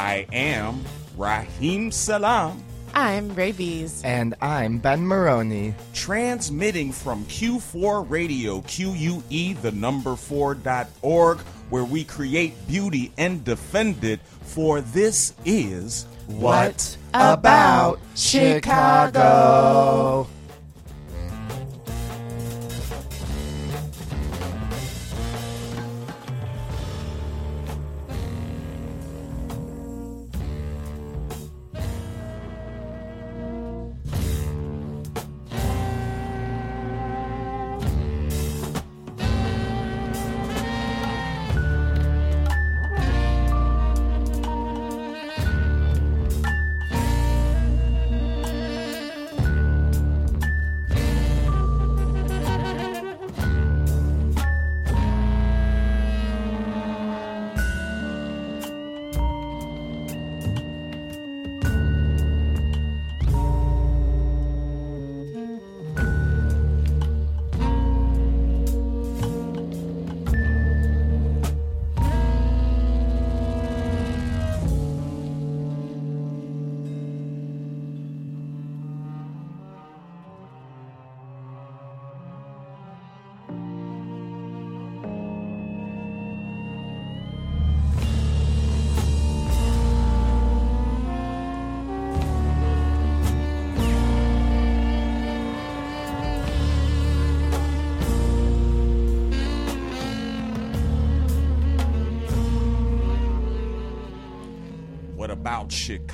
I am Raheem Salam. I'm Ray Bees. And I'm Ben Maroney. Transmitting from Q4 Radio, QUE, the number 4.org, where we create beauty and defend it, for this is What About Chicago?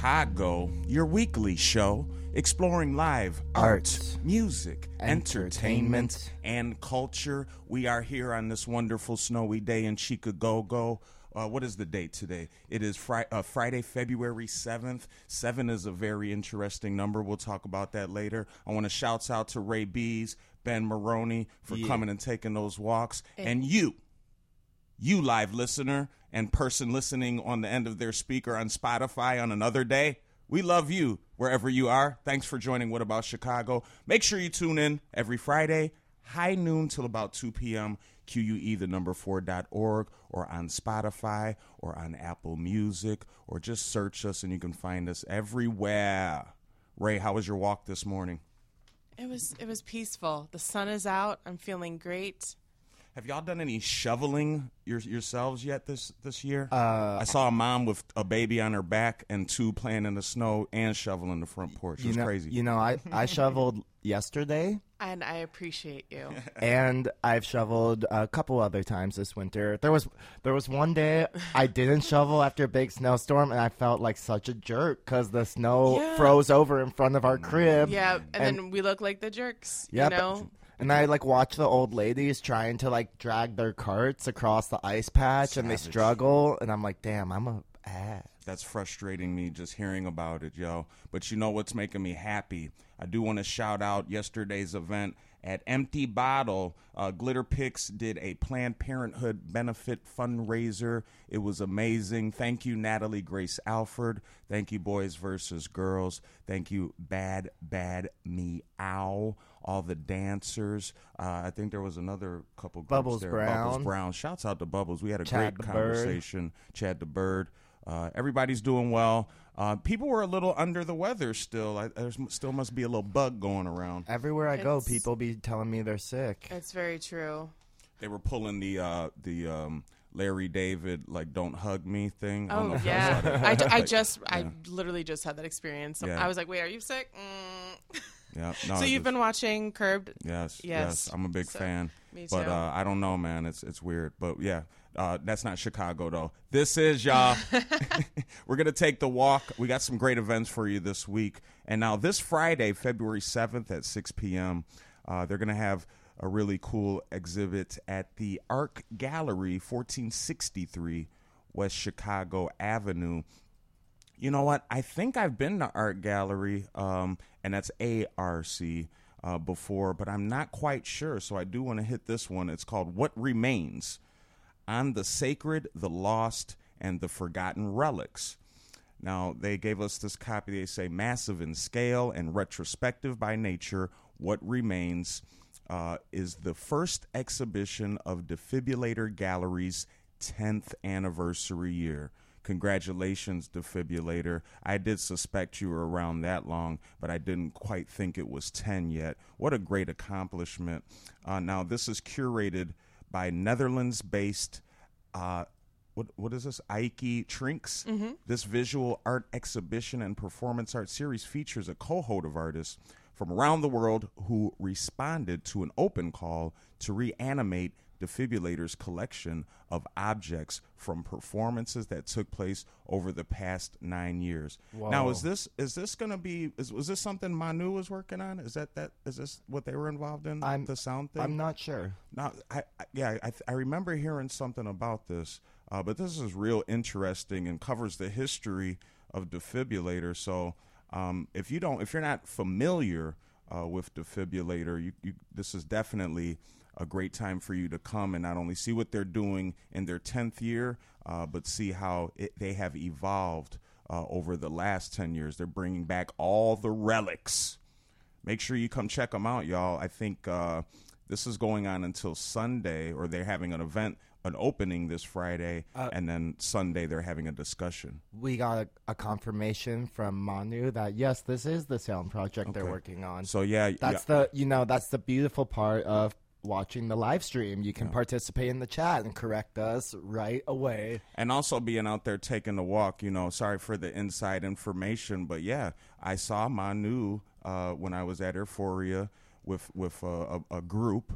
Chicago, your weekly show exploring live art, Art, music, entertainment, entertainment. and culture. We are here on this wonderful snowy day in Chicago. Uh, what is the date today? It is fri- uh, Friday, February 7th. Seven is a very interesting number. We'll talk about that later. I want to shout out to Ray Bees, Ben Maroney for Yeah. coming and taking those walks. And you, you live listener and person listening on the end of their speaker on Spotify on another day. We love you wherever you are. Thanks for joining What About Chicago. Make sure you tune in every Friday, high noon till about 2 p.m. QUE the number 4.org or on Spotify or on Apple Music or just search us and you can find us everywhere. Ray, how was your walk this morning? It was it was peaceful. The sun is out. I'm feeling great. Have y'all done any shoveling your, yourselves yet this this year? Uh, I saw a mom with a baby on her back and two playing in the snow and shoveling the front porch. It you was know, crazy. You know, I, I shoveled yesterday, And I appreciate you. and I've shoveled a couple other times this winter. There was there was one day I didn't shovel after a big snowstorm, and I felt like such a jerk because the snow Yeah. froze over in front of our crib. Yeah, and, And- then we look like the jerks. Yep. You know? And I like watch the old ladies trying to like drag their carts across the ice patch, and they struggle. And I'm like, damn, I'm a ass. That's frustrating me just hearing about it, yo. But you know what's making me happy? I do want to shout out yesterday's event at Empty Bottle. Uh, Glitter Picks did a Planned Parenthood benefit fundraiser. It was amazing. Thank you, Natalie Grace Alford. Thank you, Boys versus Girls. Thank you, Bad Bad Meow. All the dancers. Uh, I think there was another couple groups Bubbles there. Brown. Bubbles Brown. Shouts out to Bubbles. We had a Chad great the Bird. conversation. Chad the Bird. Uh, everybody's doing well. Uh, people were a little under the weather still. I, there still must be a little bug going around. Everywhere I go, people be telling me they're sick. It's very true. They were pulling the uh, the um, Larry David like "Don't hug me" thing. I don't know Oh if yeah, saw that. I, I just yeah. I literally just had that experience. Yeah. I was like, "Wait, are you sick?" Mm. yeah. No, so you've just- been watching Curbed? Yes, yes, Yes. I'm a big So, fan. me But too. uh, I don't know, man. It's it's weird. But yeah, uh, that's not Chicago though. This is y'all. We're gonna take the walk. We got some great events for you this week. And now this Friday, February 7th at 6 p.m., uh, they're gonna have a really cool exhibit at the Arc Gallery, 1463 West Chicago Avenue. You know what? I think I've been to Art Gallery, um, and that's ARC uh, before, but I'm not quite sure. So I do want to hit this one. It's called What Remains on the Sacred, the Lost, and the Forgotten Relics. Now, they gave us this copy. They say massive in scale and retrospective by nature. What Remains uh, is the first exhibition of Defibrillator Gallery's 10th anniversary year. Congratulations, defibrillator. I did suspect you were around that long, but I didn't quite think it was 10 yet. What a great accomplishment. Uh, now, this is curated by Netherlands based. Uh, what, what is this? Ieke Trinks. This visual art exhibition and performance art series features a cohort of artists from around the world who responded to an open call to reanimate Defibrillator's collection of objects from performances that took place over the past nine years. Now, is this is this going to be? Is, was this something Manu was working on? Is that that is this what they were involved in? I'm- the sound thing. I'm not sure. Now, I, I yeah, I, I remember hearing something about this, uh, but this is real interesting and covers the history of defibrillator. So, um, if you don't, if you're not familiar uh, with defibrillator, you, you, this is definitely a great time for you to come and not only see what they're doing in their tenth year, uh, but see how it, they have evolved uh, over the last ten years. They're bringing back all the relics make sure you come check them out, y'all. I think uh, this is going on until Sunday, or they're having an event, an opening this Friday, and then Sunday they're having a discussion. We got a, a confirmation from Manu that yes, this is the sound project they're working on. So yeah, That's the you know that's the beautiful part of watching the live stream. You can participate in the chat and correct us right away. and also being out there taking the walk. You know, sorry for the inside information, but yeah, I saw Manu uh, when I was at Euphoria with with a, a, a group.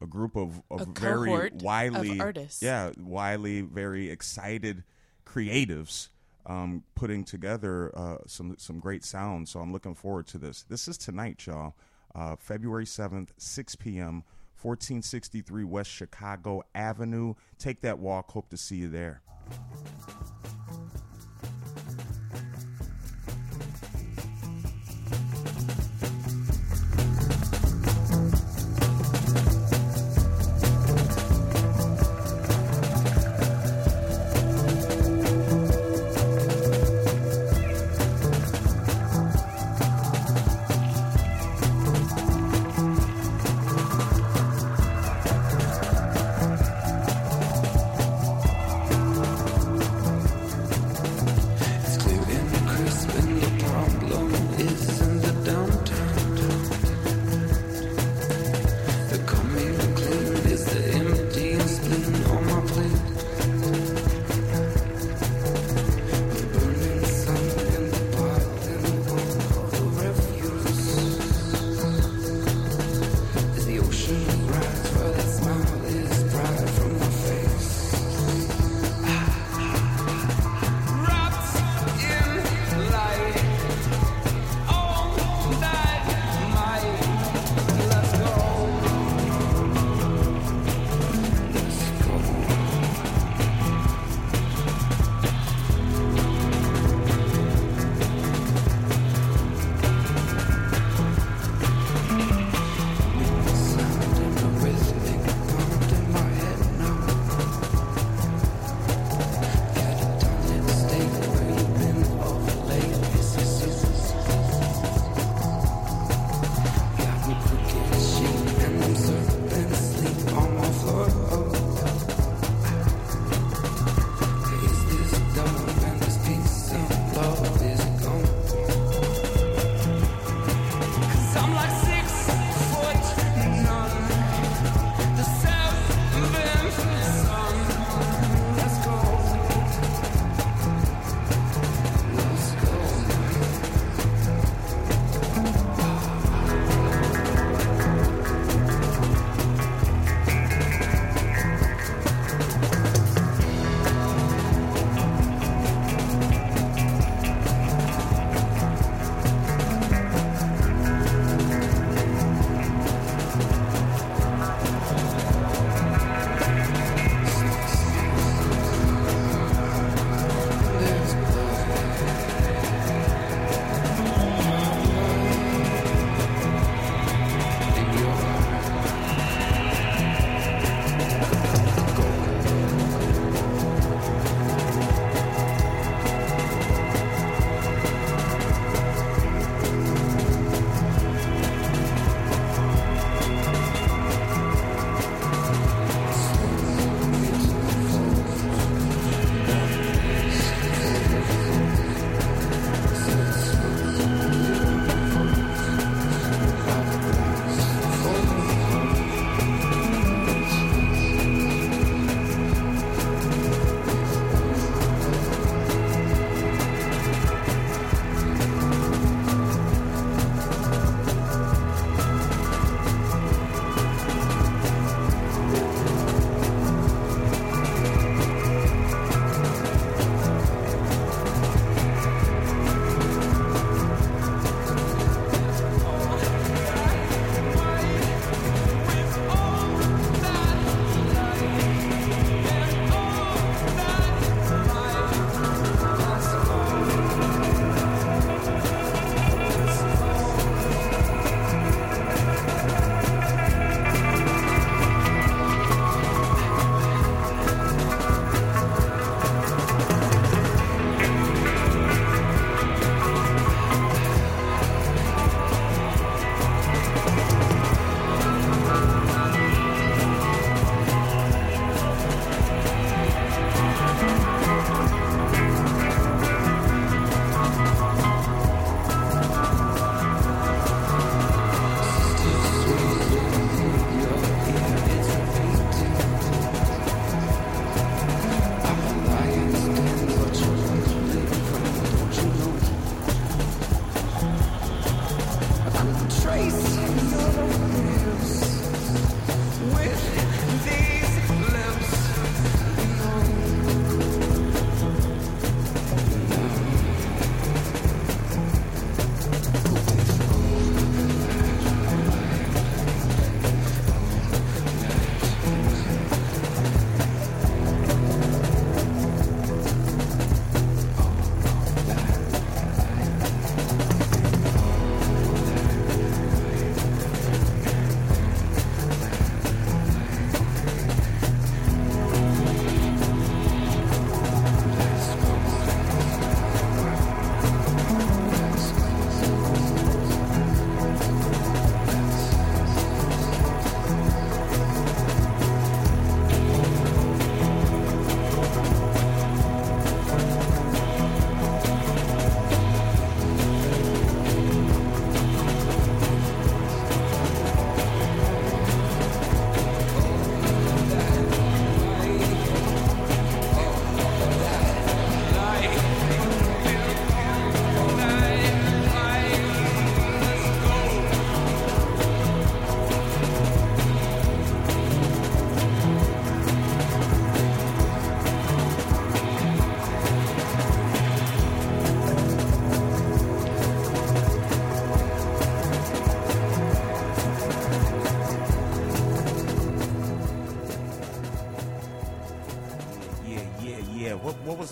A group of, of A very cohort of wily artists. yeah, wily, very excited creatives um, putting together uh, some some great sounds. So I'm looking forward to this. This is tonight, y'all. Uh, February 7th, 6 p.m., 1463 West Chicago Avenue. Take that walk. Hope to see you there.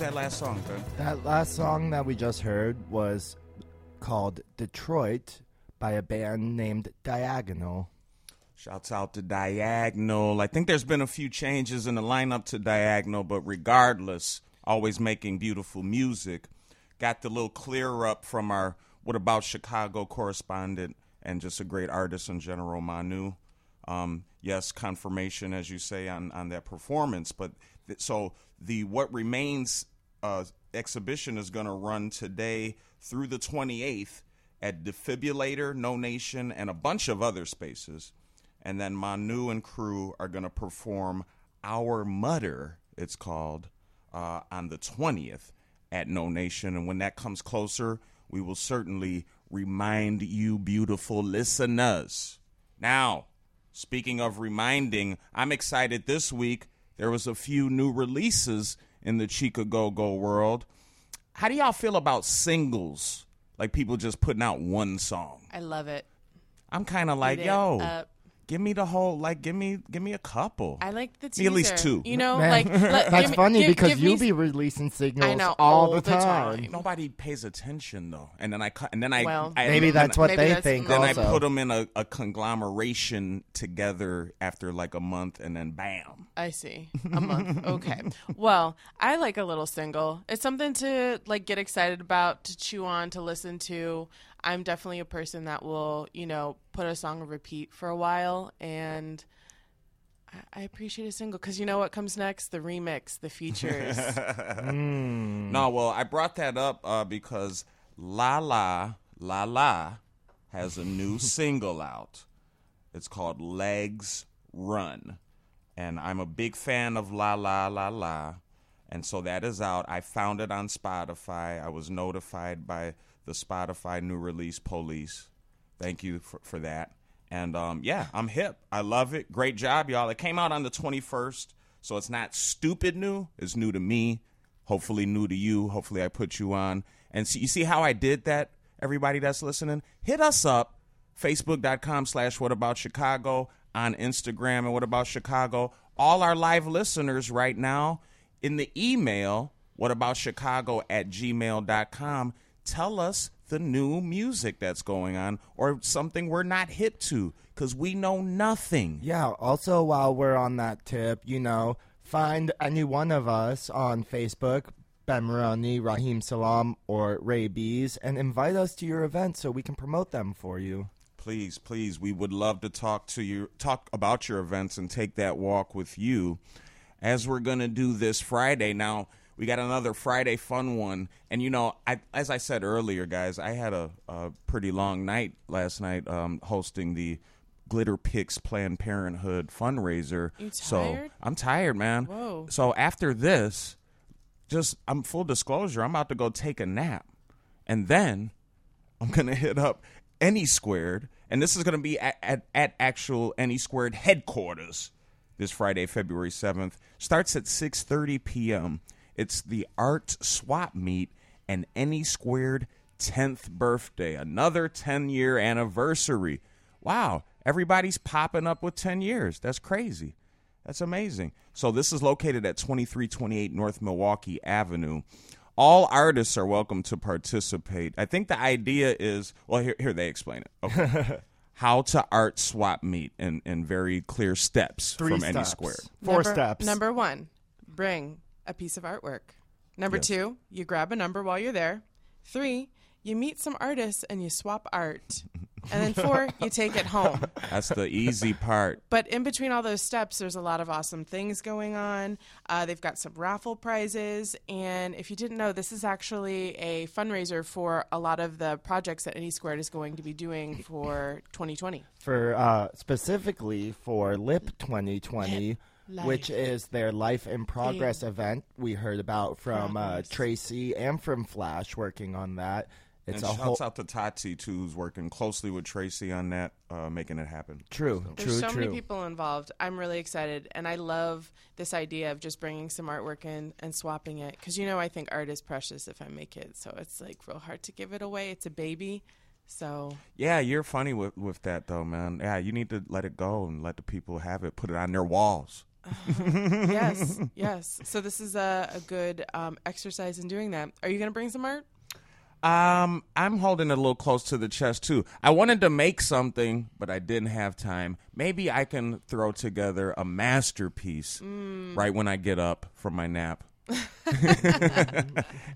That last song, Ben? That last song that we just heard was called Detroit by a band named Diagonal. Shouts out to Diagonal. I think there's been a few changes in the lineup to Diagonal, but regardless, always making beautiful music. Got the little clear up from our What About Chicago correspondent and just a great artist in general, Manu. Um, yes, confirmation, as you say, on, on that performance. But th- so the What Remains uh, exhibition is going to run today through the 28th at Defibrillator, No Nation, and a bunch of other spaces. And then Manu and crew are going to perform Our Mutter, it's called, uh, on the 20th at No Nation. And when that comes closer, we will certainly remind you, beautiful listeners. Now, speaking of reminding, I'm excited this week. There was a few new releases in the Chica Go Go world. How do y'all feel about singles? Like people just putting out one song. I love it. I'm kind of like, Eat it yo, up. Give me the whole, like, give me, give me a couple. I like the Me at least two. You know, Man, like let- that's give funny give- because give you me be releasing signals know, all, all the the time. time. Nobody pays attention though, and then I cut, and then I, Well, I Maybe and that's what Maybe they that's- think. Then also, I put them in a, a conglomeration together after like a month, and then bam. I see. A month. Okay. Well, I like a little single. It's something to like get excited about, to chew on, to listen to. I'm definitely a person that will, you know, put a song on repeat for a while and I- I appreciate a single because you know what comes next? The remix, the features. No, well, I brought that up uh, because La La La La has a new single out. It's called Legs Run, and I'm a big fan of Lala Lala, and so that is out. I found it on Spotify. I was notified by the Spotify new release police. Thank you for, for that. And um, yeah, I'm hip. I love it. Great job, y'all. It came out on the 21st, so it's not stupid new. It's new to me. Hopefully, new to you. Hopefully, I put you on. And see, you see how I did that, everybody that's listening? Hit us up, facebook.com slash what about Chicago, on Instagram and what about Chicago. All our live listeners right now in the email, what about Chicago at gmail.com, tell us the new music that's going on or something we're not hip to because we know nothing. Yeah, also while we're on that tip, you know, find any one of us on Facebook, Ben Maroni, Raheem Salam, or Ray Bees, and invite us to your event so we can promote them for you. Please, please, we would love to talk to you, talk about your events and take that walk with you as we're going to do this Friday. Now, we got another Friday fun one. And, you know, I, as I said earlier, guys, I had a, a pretty long night last night um, hosting the Glitter Picks Planned Parenthood fundraiser. So? I'm tired, man. Whoa. So after this, just I'm full disclosure, I'm about to go take a nap. And then I'm gonna hit up Any Squared, and this is gonna be at, at, at actual Any Squared headquarters this Friday, February seventh. Starts at six thirty p.m. It's the art swap meet and Any Squared tenth birthday, another ten year anniversary. Wow, everybody's popping up with ten years. That's crazy. That's amazing. So this is located at 2328 North Milwaukee Avenue. All artists are welcome to participate. I think the idea is well here here they explain it. Okay. How to art swap meet in, in very clear steps Three from steps. any square. Four number, steps. Number one, bring a piece of artwork. Number Yes. two, you grab a number while you're there. Three, you meet some artists and you swap art. And then four, you take it home. That's the easy part. But in between all those steps, there's a lot of awesome things going on. Uh, they've got some raffle prizes. And if you didn't know, this is actually a fundraiser for a lot of the projects that Any Squared is going to be doing for 2020. for uh, specifically for Lip 2020, Life. which is their Life in Progress event. We heard about from uh, Tracy and from Flash working on that. It's and a shouts whole out to Tati too, who's working closely with Tracy on that, uh, making it happen. true, There's true, There's so true. many people involved. I'm really excited, and I love this idea of just bringing some artwork in and swapping it. Because you know, I think art is precious if I make it, so it's like real hard to give it away. It's a baby, so Yeah, you're funny with with that though, man. Yeah, you need to let it go and let the people have it. Put it on their walls. Yes, yes. So this is a, a good um, exercise in doing that. Are you going to bring some art? Um, I'm holding it a little close to the chest too. I wanted to make something, but I didn't have time. Maybe I can throw together a masterpiece Mm. right when I get up from my nap.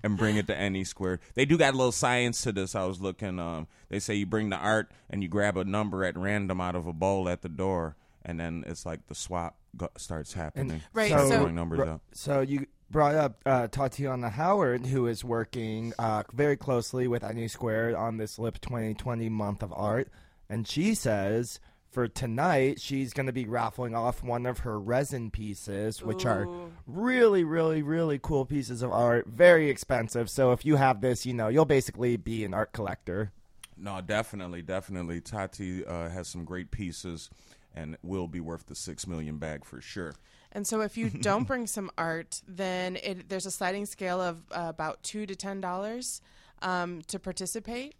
and bring it to any squared. They do got a little science to this. I was looking. Um, they say you bring the art and you grab a number at random out of a bowl at the door, and then it's like the swap starts happening. Right, Starts so- numbers Ru- out. So you brought up uh, Tatiana Howard, who is working uh, very closely with Any Squared on this LIP 2020 month of art, and she says for tonight she's going to be raffling off one of her resin pieces, which are really, really, really cool pieces of art, very expensive. So if you have this, you know you'll basically be an art collector. No, definitely, definitely. Tati uh, has some great pieces, and will be worth the six million bag for sure. And so, if you don't bring some art, then it, there's a sliding scale of uh, about two to ten dollars um, to participate.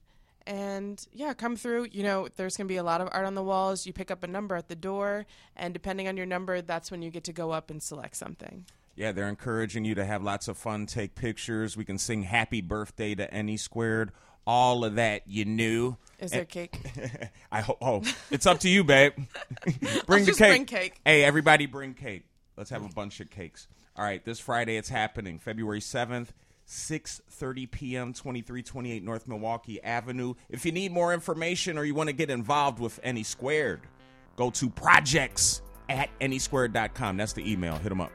And yeah, come through. You know, there's going to be a lot of art on the walls. You pick up a number at the door, and depending on your number, that's when you get to go up and select something. Yeah, they're encouraging you to have lots of fun, take pictures. We can sing "Happy Birthday" to any squared. All of that you knew. Is there cake? I hope. Oh, it's up to you, babe. bring the just cake. bring cake. Hey, everybody, bring cake. Let's have a bunch of cakes. All right, this Friday it's happening, February seventh. 6:30 p.m. 2328 North Milwaukee Avenue. If you need more information or you want to get involved with Any Squared, go to projects at anysquared.com. That's the email. Hit them up.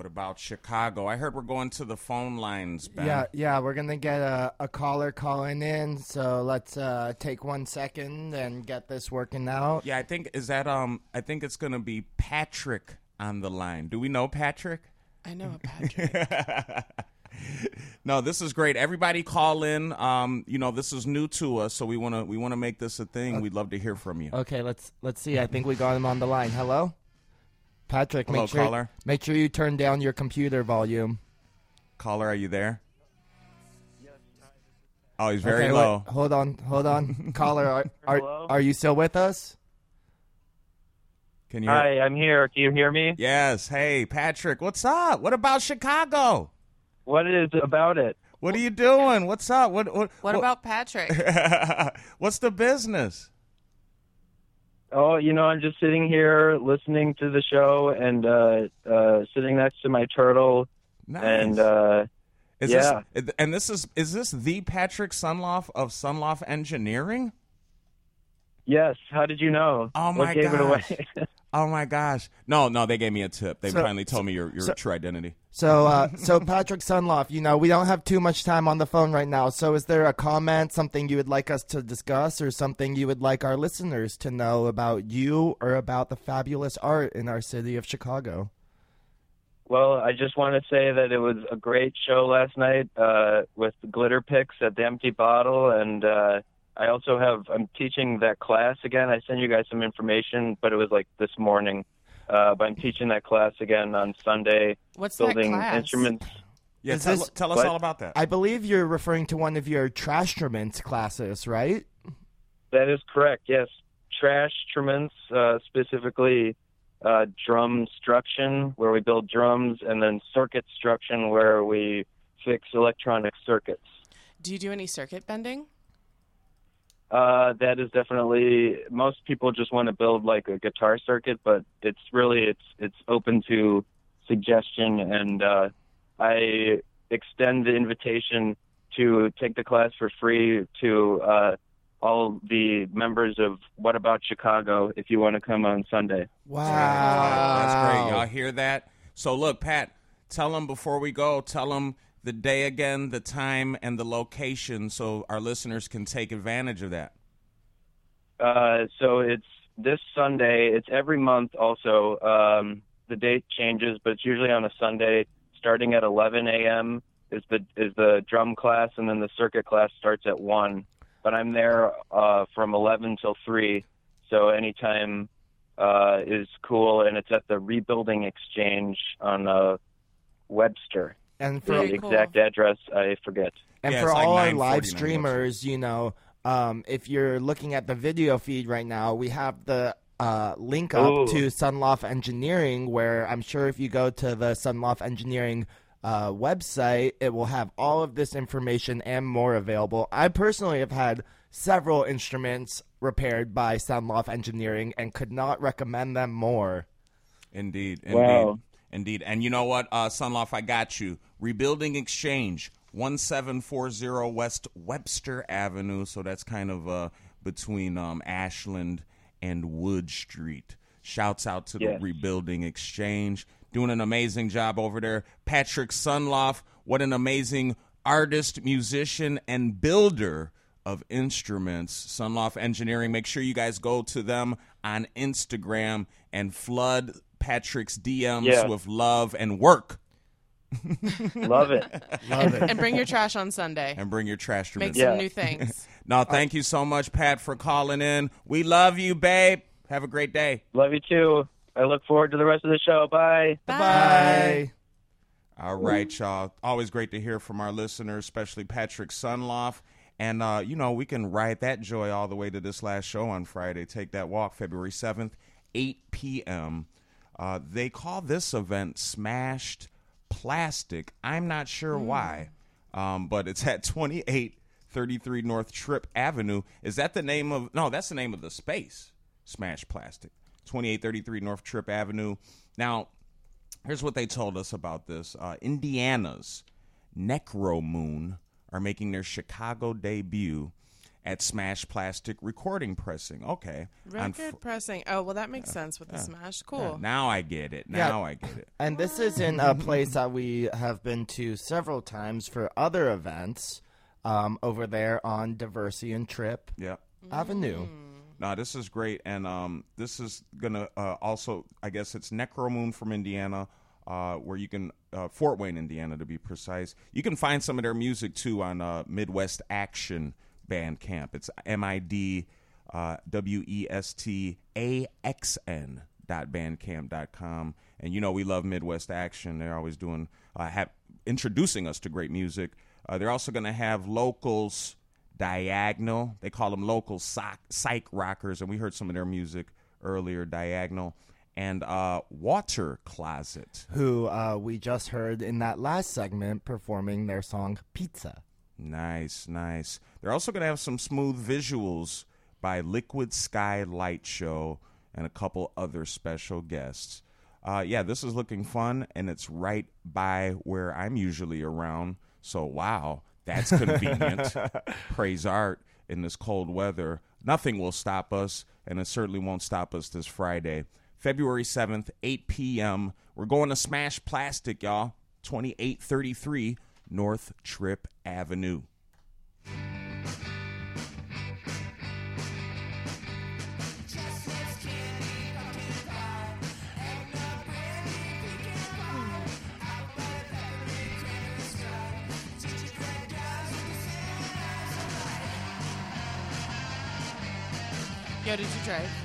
What about Chicago? I heard we're going to the phone lines, Ben. Yeah, yeah, we're gonna get a, a caller calling in, so let's uh, take one second and get this working out. Yeah, I think is that um I think it's gonna be Patrick on the line. Do we know Patrick? I know a Patrick. no, this is great. Everybody call in. Um, you know, this is new to us, so we want to we want to make this a thing. We'd love to hear from you. Okay, let's let's see. I think we got him on the line. Hello, Patrick. Hello, make sure caller. make sure you turn down your computer volume. Caller, are you there? Oh, he's very okay, low. wait, hold on, hold on, caller. Are, are Hello? are you still with us? Can you? Hear? Hi, I'm here. Can you hear me? Yes. Hey, Patrick. What's up? What about Chicago? What is about it? What are you doing? What's up? What what, What about Patrick? What's the business? Oh, you know, I'm just sitting here listening to the show and uh, uh, sitting next to my turtle, Nice. and uh, is yeah. this and this is is this the Patrick Sunloff of Sunloff Engineering? Yes. How did you know? Oh, what my gave gosh. it away? Oh my gosh! No, no, they gave me a tip. They So- finally told me your your so- true identity. So, uh, so Patrick Sunloff, you know, we don't have too much time on the phone right now. So, is there a comment, something you would like us to discuss, or something you would like our listeners to know about you or about the fabulous art in our city of Chicago? well, I just want to say that it was a great show last night uh, with the glitter picks at the Empty Bottle, and uh, I also have I'm teaching that class again. I sent you guys some information, but it was like this morning. Uh, but I'm teaching that class again on Sunday, What's that building class? instruments. Yeah, tell, this- tell us what? all about that. I believe you're referring to one of your trash trashtruments classes, right? That is correct. Yes, trash instruments, uh, specifically uh, drum struction, where we build drums, and then circuit struction, where we fix electronic circuits. Do you do any circuit bending? Uh, that is definitely most people just want to build like a guitar circuit, but it's really it's it's open to suggestion, and uh, I extend the invitation to take the class for free to uh, all the members of What About Chicago if you want to come on Sunday. Wow, That's great. Y'all hear that? So look, Pat, tell them before we go. Tell them the day again, the time, and the location, so our listeners can take advantage of that. Uh, so it's this Sunday. It's every month. Also, um, the date changes, but it's usually on a Sunday, starting at 11 a.m. is the is the drum class, and then the circuit class starts at one. But I'm there uh, from 11 till three, so anytime uh, is cool, and it's at the Rebuilding Exchange on uh, Webster. And for The Very cool. exact address I forget. And Yeah, for it's like all our live streamers, you know, um, if you're looking at the video feed right now, we have the uh, link up Ooh. to Sunloft Engineering, where I'm sure if you go to the Sunloft Engineering uh, website, it will have all of this information and more available. I personally have had several instruments repaired by Sunloft Engineering and could not recommend them more. Indeed, indeed, Wow. Indeed. And you know what, uh, Sunloff, I got you. Rebuilding Exchange, one seven four zero West Webster Avenue. So that's kind of uh, between um, Ashland and Wood Street. Shouts out to the Rebuilding Exchange, doing an amazing job over there. Patrick Sunloff, what an amazing artist, musician, and builder of instruments. Sunloff Engineering. Make sure you guys go to them on Instagram and flood Patrick's DMs Yeah. with love and work. Love it. Love it. And bring your trash on Sunday. And bring your trash to Make some Yeah. new things. No, thank you so much, Pat, for calling in. We love you, babe. Have a great day. Love you too. I look forward to the rest of the show. Bye. Bye. All right, y'all. Always great to hear from our listeners, especially Patrick Sunloff. And, uh, you know, we can ride that joy all the way to this last show on Friday. Take that walk, February 7th, 8 p.m. Uh, they call this event Smashed Plastic. I'm not sure why, um, but it's at 2833 North Tripp Avenue. Is that the name of? No, that's the name of the space. Smashed Plastic. 2833 North Tripp Avenue. Now, Here's what they told us about this. Uh, Indiana's Necromoon are making their Chicago debut at Smash Plastic Recording Pressing. Okay. Record fr- pressing. Oh, well, that makes sense with the smash. Cool. Yeah, now I get it. Yeah. Now I get it. And this is in a place that we have been to several times for other events um, over there on Diversey and Tripp Yeah. Avenue. No, this is great, and um, this is gonna uh, also, I guess it's Necromoon from Indiana, uh, where you can uh, Fort Wayne, Indiana, to be precise. You can find some of their music too on uh, Midwest Action Bandcamp. It's M I D uh, W E S T A X N dot bandcamp dot com. And you know we love Midwest Action. They're always doing uh, have, introducing us to great music. Uh, they're also going to have locals Diagonal. They call them local psych, psych rockers, and we heard some of their music earlier. Diagonal and uh, Water Closet. Who uh, we just heard in that last segment performing their song Pizza. Nice, nice. They're also going to have some smooth visuals by Liquid Sky Light Show and a couple other special guests. Uh, yeah, this is looking fun, and it's right by where I'm usually around. So, wow, that's convenient. Praise art in this cold weather. Nothing will stop us, and it certainly won't stop us this Friday. February 7th, 8 p.m. We're going to Smash Plastic, y'all. 2833 North Tripp Avenue. Yo, did you drive?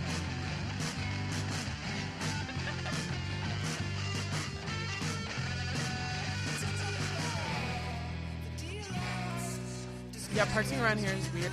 Yeah, parking around here is weird.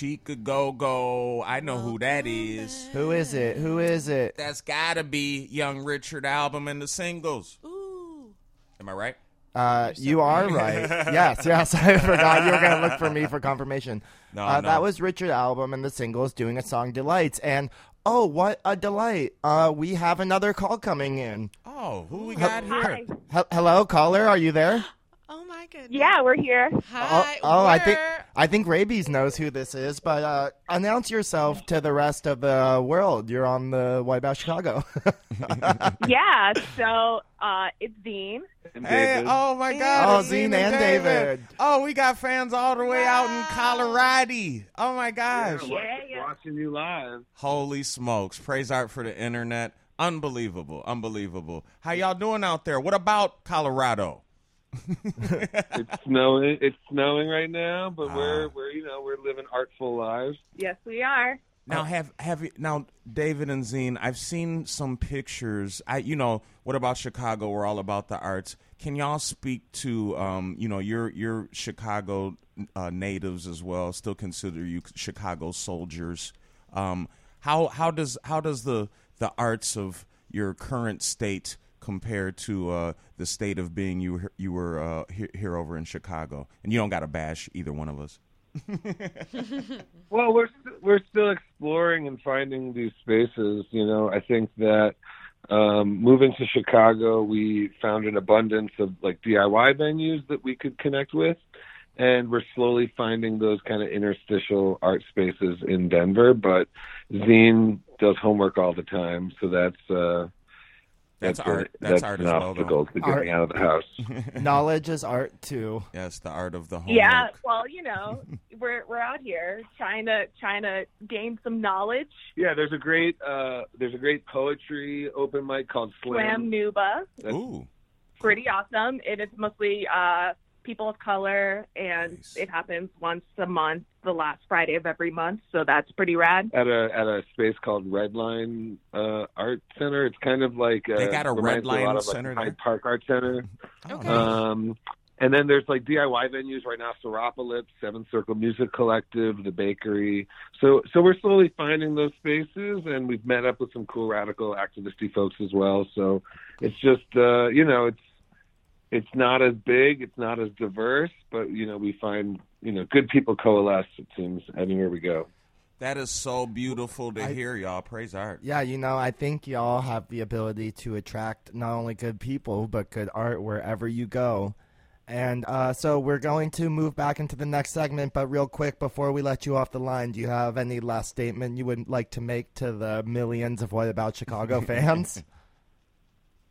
Chica Go Go. I know who that is. Who is it? Who is it? That's gotta be Young Richard album and the singles. Ooh. Am I right? Uh, you are right. yes, yes. I forgot you were going to look for me for confirmation. No, uh, no. That was Richard Album and the singles doing a song Delights. And oh, what a delight. Uh, we have another call coming in. Oh, who we got here? Hi. He- hello, caller. Are you there? Oh my goodness. Yeah, we're here. Hi. oh, I think we're- I think Ray Bees knows who this is, but uh, announce yourself to the rest of the world. You're on the White House Chicago. yeah, so uh, it's Dean. Hey, oh my God! Oh, Zine Zine and David. Oh, we got fans all the way out in Colorado. Oh my gosh! Yeah, yeah. Watching you live. Holy smokes! Praise art for the internet. Unbelievable, unbelievable. How y'all doing out there? What about Colorado? It's snowing. It's snowing right now, but we're Ah. we're you know we're living artful lives. Yes, we are. Now have have you now David and Zine, I've seen some pictures. I you know, what about Chicago? We're all about the arts. Can y'all speak to um, you know, your your Chicago uh, natives as well, still consider you Chicago soldiers. Um, how how does how does the the arts of your current state compare to uh, the state of being you you were uh, here, here over in Chicago? And you don't got to bash either one of us. Well, we're st- we're still exploring and finding these spaces. You know, I think that um, moving to Chicago, we found an abundance of like DIY venues that we could connect with, and we're slowly finding those kind of interstitial art spaces in Denver. But Zine does homework all the time, so that's uh, That's a- art. That's that's art an as well, though. obstacle to Art. out of the house. Knowledge is art too. Yes, the art of the homework. Yeah, well, you know, we're we're out here trying to trying to gain some knowledge. Yeah, there's a great uh, there's a great poetry open mic called Slam Nuba, That's- Ooh. pretty awesome. And it's mostly uh, people of color, and Nice. it happens once a month, the last Friday of every month. So that's pretty rad. at a at a space called Redline uh, Art Center. It's kind of like uh, They got a reminds me Redline a lot of, like, Center Hyde? Park Art Center. Okay. Um, and then there's like DIY venues right now, Seropolis, Seven Circle Music Collective, the Bakery. So so we're slowly finding those spaces, and we've met up with some cool radical activisty folks as well. So it's just uh, you know it's it's not as big, it's not as diverse, but you know we find you know good people coalesce. It seems anywhere we go. That is so beautiful to hear, y'all. Praise art. Yeah, you know, I think y'all have the ability to attract not only good people, but good art wherever you go. And uh, so we're going to move back into the next segment, but real quick before we let you off the line, do you have any last statement you would like to make to the millions of What About Chicago fans?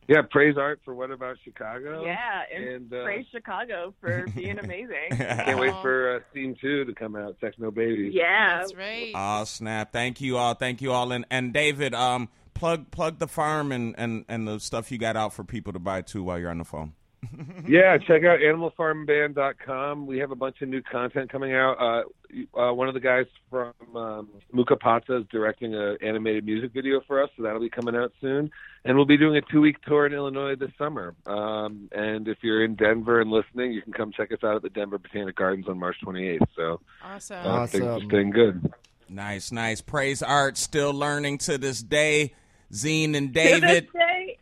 Yeah, praise art for what about Chicago? Yeah, and, And, uh, praise Chicago for being amazing. Can't wait for uh, scene two to come out. Sex No Babies. yeah. That's right. Oh snap! Thank you all. Thank you all. And and David, um, plug plug the farm and and and the stuff you got out for people to buy too while you're on the phone. Yeah, check out animalfarmband.com. We have a bunch of new content coming out. Uh, uh, one of the guys from um, Muka Pata is directing an animated music video for us, so that'll be coming out soon. And we'll be doing a two week tour in Illinois this summer. Um, and if you're in Denver and listening, you can come check us out at the Denver Botanic Gardens on March 28th. So Awesome. uh, things are Awesome. staying good. Nice, nice. Praise art. Still learning to this day. Zine and David.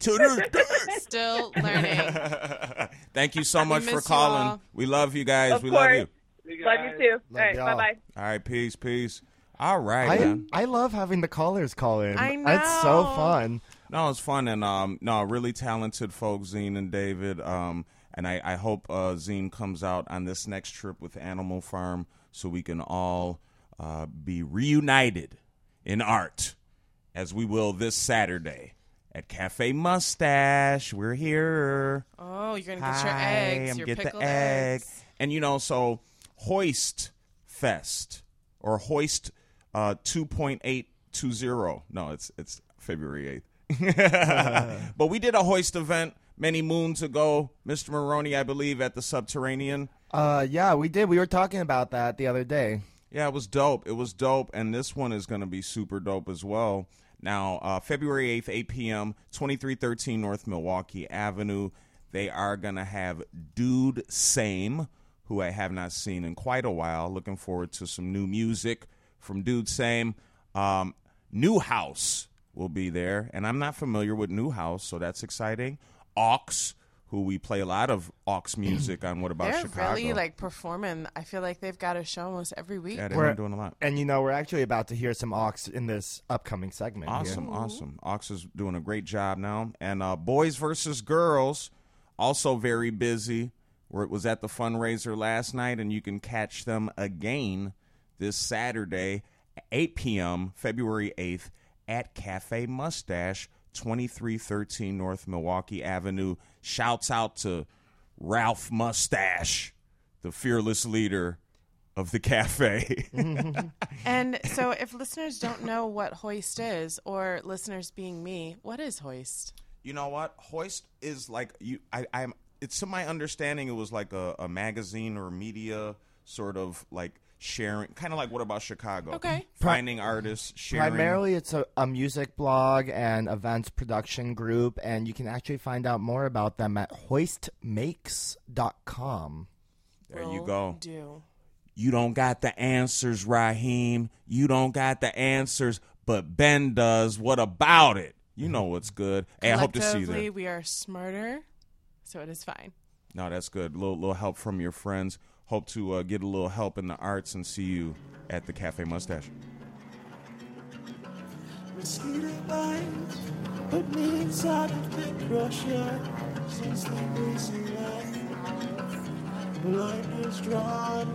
To this day. Still learning. Thank you so much for calling. We love you guys. Of we love course. you. Love you too. Love All right, bye bye. All right, peace, peace. All right, I man. I love having the callers call in. I know. It's so fun. No, it's fun and um, no, really talented folks, Zine and David. Um, and I, I hope uh, Zine comes out on this next trip with Animal Farm so we can all uh, be reunited in art, as we will this Saturday at Cafe Mustache. We're here. Oh, you're gonna get your eggs, I'm your get the egg. eggs. And you know, so Hoist Fest or Hoist uh, 2.820. No, it's it's February 8th. but we did a Hoist event many moons ago, Mr. Maroney, I believe, at the Subterranean. Uh, yeah, we did. We were talking about that the other day. Yeah, it was dope. It was dope, and this one is going to be super dope as well. Now, uh, February 8th, 8 p.m., 2313 North Milwaukee Avenue. They are going to have Dude Same, who I have not seen in quite a while. Looking forward to some new music from Dude Same. Um, New House will be there, and I'm not familiar with New House, so that's exciting. OUX, who we play a lot of OUX music on What About They're Chicago. really like performing. I feel like they've got a show almost every week. yeah, they've We're- doing a lot. And you know, we're actually about to hear some OUX in this upcoming segment. here. Awesome, awesome. OUX is doing a great job now. And uh, Boys versus Girls, also very busy. Where it was at the fundraiser last night, and you can catch them again this Saturday, 8 p.m., February 8th, at Cafe Mustache, 2313 North Milwaukee Avenue. Shouts out to Ralph Mustache, the fearless leader of the cafe. And so, if listeners don't know what Hoist is, or listeners being me, what is Hoist? You know what? Hoist is like you. I, I'm. It's to my understanding, it was like a, a magazine or media sort of like sharing, kind of like what about Chicago? Okay. finding artists, sharing. Primarily, it's a, a music blog and events production group, and you can actually find out more about them at hoistmakes.com. There you go. Do You don't got the answers, Raheem. You don't got the answers, but Ben does. What about it? You know what's good. Hey, I hope to see you collectively there. we are smarter, so it is fine. No, that's good. little little help from your friends. Hope to uh, get a little help in the arts and see you at the Cafe Mustache. Mosquito bites put me inside crusher since the light. Blinders drawn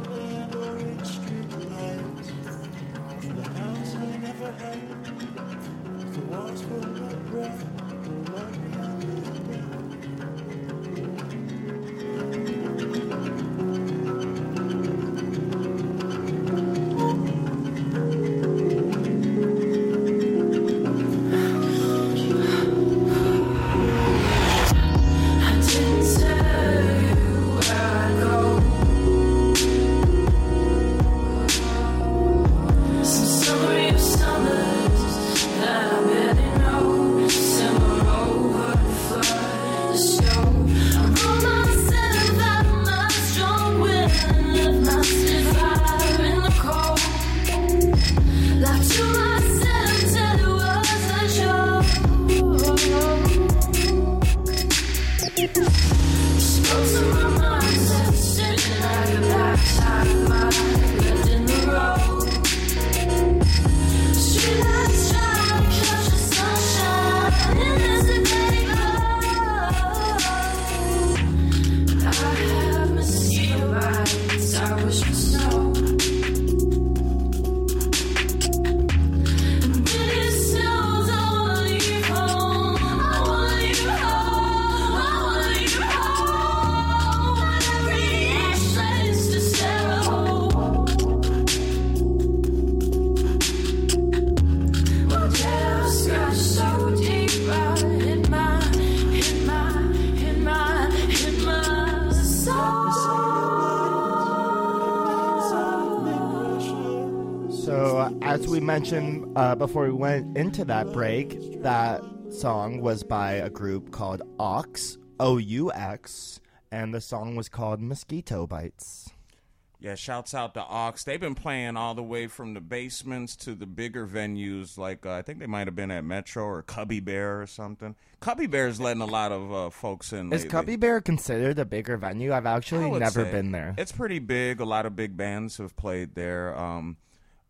orange street lights. The house I never had. The walls. Uh, before we went into that break, that song was by a group called OUX, O U X, and the song was called Mosquito Bites. Yeah, shouts out to OUX. They've been playing all the way from the basements to the bigger venues. Like uh, I think they might have been at Metro or Cubby Bear or something. Cubby Bear's letting a lot of uh, folks in. Is lately. Cubby Bear considered a bigger venue? I've actually never been there. It's pretty big. A lot of big bands have played there. Um,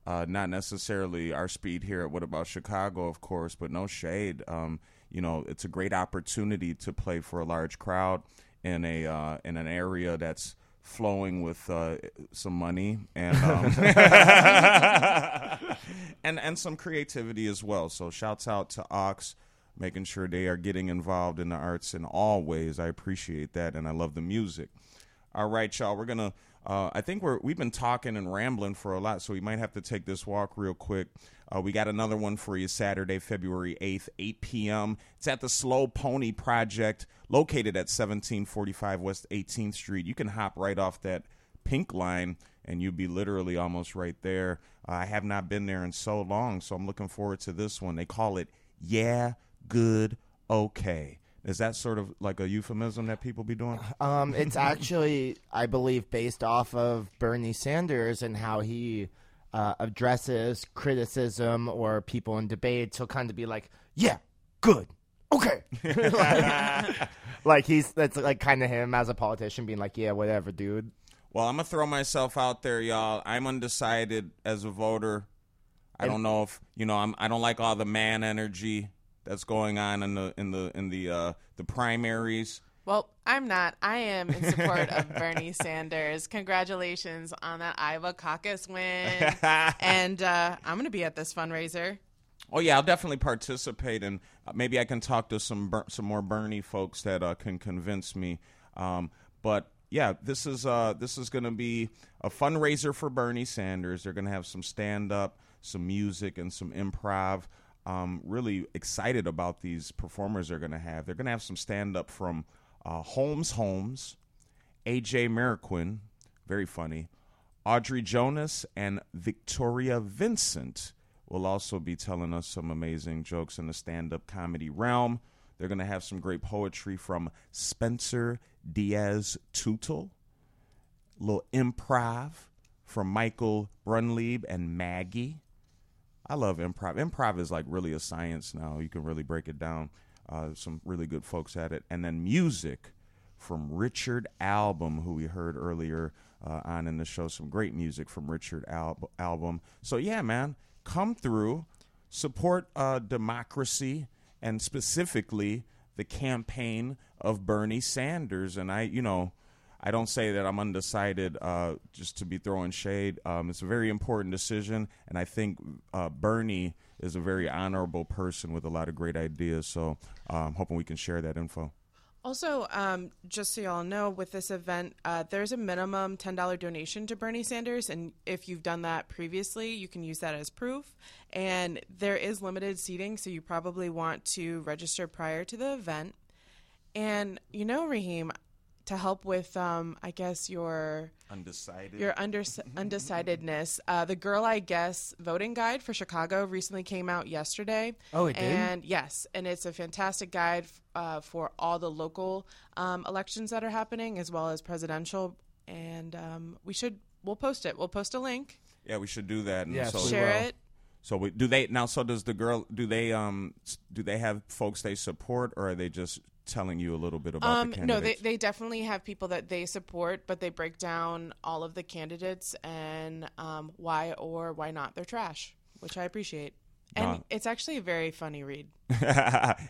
uh, not necessarily our speed here at What About Chicago, of course, but no shade. Um, you know, it's a great opportunity to play for a large crowd in a uh, in an area that's flowing with uh, some money and um, and and some creativity as well. So shouts out to OUX, making sure they are getting involved in the arts in all ways. I appreciate that, and I love the music. All right, y'all. We're gonna. Uh, I think we're we've been talking and rambling for a lot, so we might have to take this walk real quick. Uh, we got another one for you Saturday, February eighth, eight p.m. It's at the Slow Pony Project, located at seventeen forty five West Eighteenth Street. You can hop right off that pink line, and you'd be literally almost right there. Uh, I have not been there in so long, so I'm looking forward to this one. They call it "Yeah, Good, Okay." Is that sort of like a euphemism that people be doing? Um, it's actually, I believe, based off of Bernie Sanders and how he uh, addresses criticism or people in debates. He'll kind of be like, "Yeah, good, okay," like, like he's that's like kind of him as a politician being like, "Yeah, whatever, dude." Well, I'm gonna throw myself out there, y'all. I'm undecided as a voter. I don't know if you know. I'm. I don't like all the man energy that's going on in the in the in the uh, the primaries. Well, I'm not. I am in support of Bernie Sanders. Congratulations on that Iowa caucus win. and uh, I'm going to be at this fundraiser. Oh yeah, I'll definitely participate, and uh, maybe I can talk to some some more Bernie folks that uh, can convince me. Um, but yeah, this is uh, this is going to be a fundraiser for Bernie Sanders. They're going to have some stand up, some music, and some improv. Um, really excited about these performers they're going to have. They're going to have some stand up from uh, Holmes Holmes, AJ Mariquin, very funny, Audrey Jonas, and Victoria Vincent will also be telling us some amazing jokes in the stand up comedy realm. They're going to have some great poetry from Spencer Diaz Tutel, little improv from Michael Brunlieb and Maggie. I love improv. Improv is like really a science now. You can really break it down. Uh, some really good folks at it. And then music from Richard Album, who we heard earlier uh, on in the show. Some great music from Richard Al- Album. So, yeah, man, come through, support uh, democracy, and specifically the campaign of Bernie Sanders. And I, you know, I don't say that I'm undecided uh, just to be throwing shade. Um, it's a very important decision, and I think uh, Bernie is a very honorable person with a lot of great ideas. So I'm hoping we can share that info. Also, um, just so y'all know, with this event, uh, there's a minimum $10 donation to Bernie Sanders. And if you've done that previously, you can use that as proof. And there is limited seating, so you probably want to register prior to the event. And, you know, Raheem, to help with, um, I guess, your Undecided. your under- undecidedness. Uh, the Girl I Guess voting guide for Chicago recently came out yesterday. Oh, it did? And yes, and it's a fantastic guide uh, for all the local um, elections that are happening as well as presidential. And um, we should we'll post it. We'll post a link. yeah, we should do that. And Yes, so, share will. it. So we, do they now? So does the girl? Do they um? Do they have folks they support, or are they just telling you a little bit about Um, the no, they, they definitely have people that they support, but they break down all of the candidates and um, why or why not they're trash, which I appreciate. And No. it's actually a very funny read.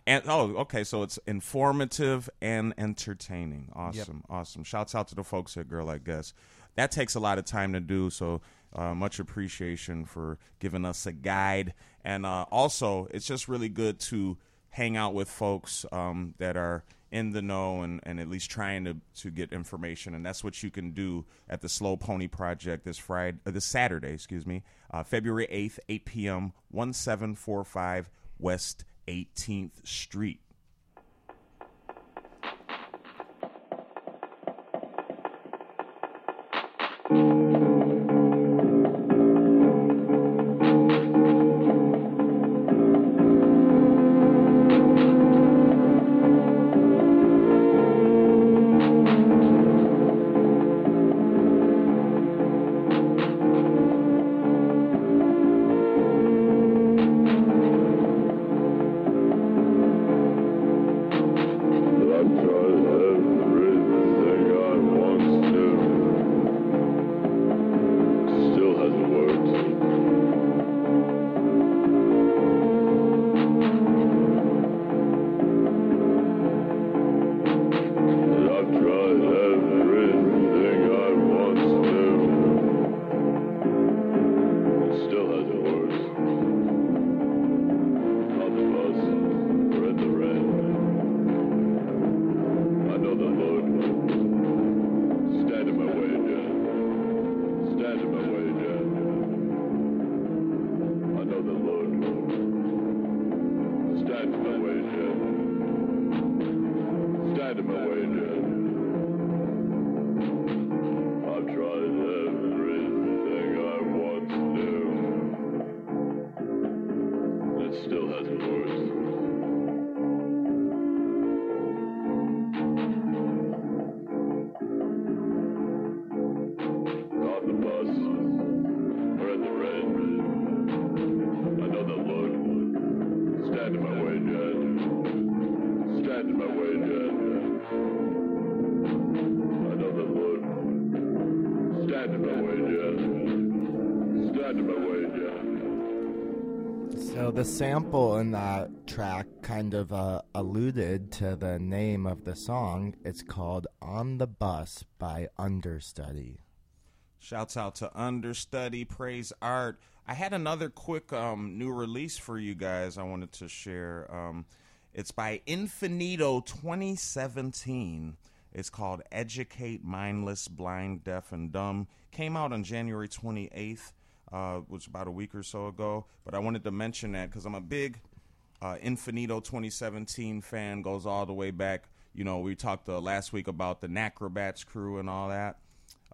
and oh, okay, so it's informative and entertaining. Awesome, awesome. Shouts out to the folks at Girl I Guess. That takes a lot of time to do, so uh, much appreciation for giving us a guide. And uh, also, it's just really good to hang out with folks um, that are in the know and, and at least trying to, to get information. And that's what you can do at the Slow Pony Project this Friday, uh, this Saturday, excuse me, uh, February 8th, 8 p.m., 1745 West 18th Street. That track kind of uh, alluded to the name of the song. It's called "On the Bus" by Understudy. Shouts out to Understudy, Praise Art. I had another quick um, new release for you guys I wanted to share. Um, it's by Infinito 2017. It's called Educate Mindless, Blind, Deaf, and Dumb. Came out on January 28th, uh, which was about a week or so ago. But I wanted to mention that because I'm a big uh, Infinito 2017 fan, goes all the way back. You know, we talked uh, last week about the Nacrobats crew and all that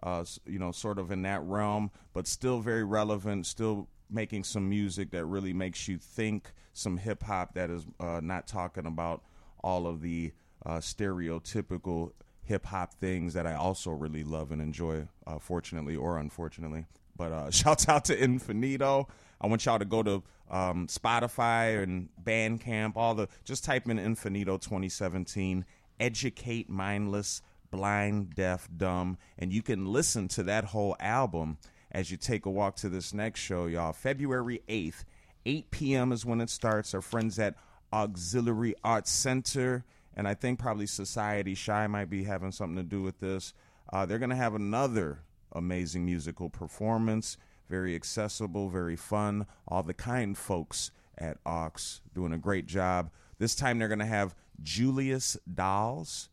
uh, you know, sort of in that realm, but still very relevant, still making some music that really makes you think, some hip hop that is uh, not talking about all of the uh, stereotypical hip hop things that I also really love and enjoy, uh, fortunately or unfortunately. But uh, shouts out to Infinito. I want y'all to go to um, Spotify and Bandcamp, all the just type in Infinito 2017, educate mindless, blind, deaf, dumb, and you can listen to that whole album as you take a walk to this next show, y'all. February 8th, 8 p.m. is when it starts. Our friends at Auxiliary Arts Center, and I think probably Society Shy might be having something to do with this. Uh, they're going to have another amazing musical performance, very accessible, very fun. All the kind folks at Aux doing a great job. This time they're going to have Julius Dolls.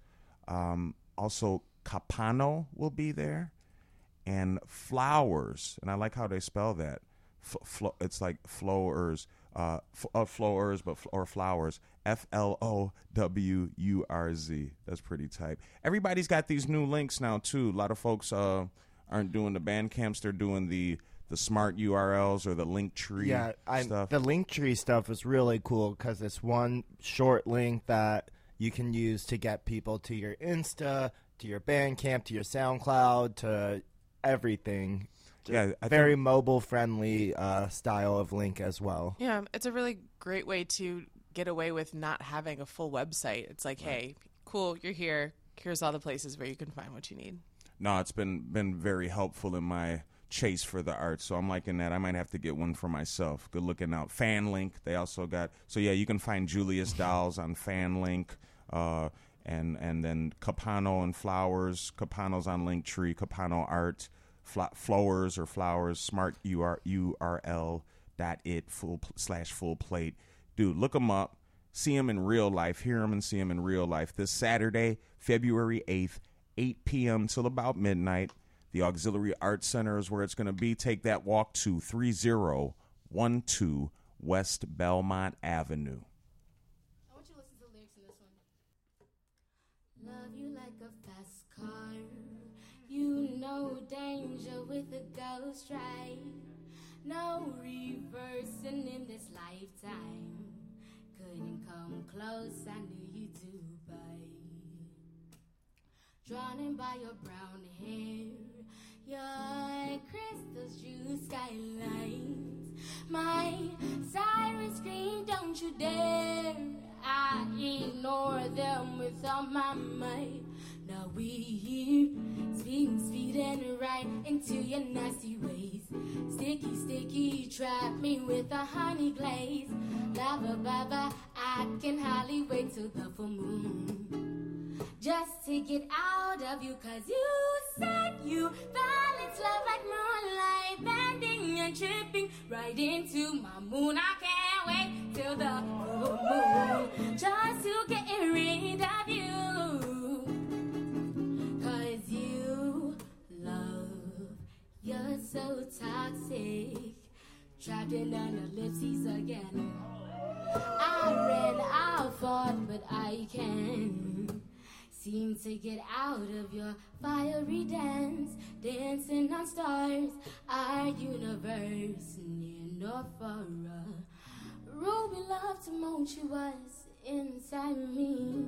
Um, also, Capano will be there, and Flowers. And I like how they spell that. F- it's like flowers, uh, f- uh, flowers, but f- or flowers. F L O W U R Z. That's pretty tight. Everybody's got these new links now too. A lot of folks uh, aren't doing the band camps; they're doing the the smart URLs or the link tree Yeah, I, stuff. the Linktree stuff is really cool because it's one short link that you can use to get people to your Insta, to your Bandcamp, to your SoundCloud, to everything. yeah, I Very think, mobile friendly uh, style of link as well. Yeah, it's a really great way to get away with not having a full website. It's like, hey, cool, you're here. Here's all the places where you can find what you need. No, it's been been very helpful in my chase for the art. So I'm liking that. I might have to get one for myself. Good looking out. FanLink, they also got. So yeah, you can find Julius Dolls on FanLink, uh, and and then Capano and Flowers. Capano's on Linktree. Capano Art, Fla- Flowers or Flowers. Smart UR, URL dot it full pl- slash full plate. Dude, look them up. See them in real life. Hear them and see them in real life. This Saturday, February 8th, 8 p.m. till about midnight. The Auxiliary Arts Center is where it's going to be. Take that walk to 3012 West Belmont Avenue. I want you to listen to the lyrics in this one. Love you like a fast car. You know danger with a ghost ride. No reversing in this lifetime. Couldn't come close, I knew Drawn in by your brown hair, your crystals drew skylines. My siren scream, don't you dare! I ignore them with all my might. Now we here, speeding, speeding right into your nasty ways. Sticky, sticky, trap me with a honey glaze. Lava baba, I can hardly wait till the full moon just to get out of you cause you said you balance love like moonlight bending and tripping right into my moon. I can't wait till the moon just to get rid of you. Cause you love you're so toxic trapped in an ellipses again. I ran, I fought, but I can seem to get out of your fiery dance, dancing on stars, our universe near nor far. Ruby love tumultuous inside me.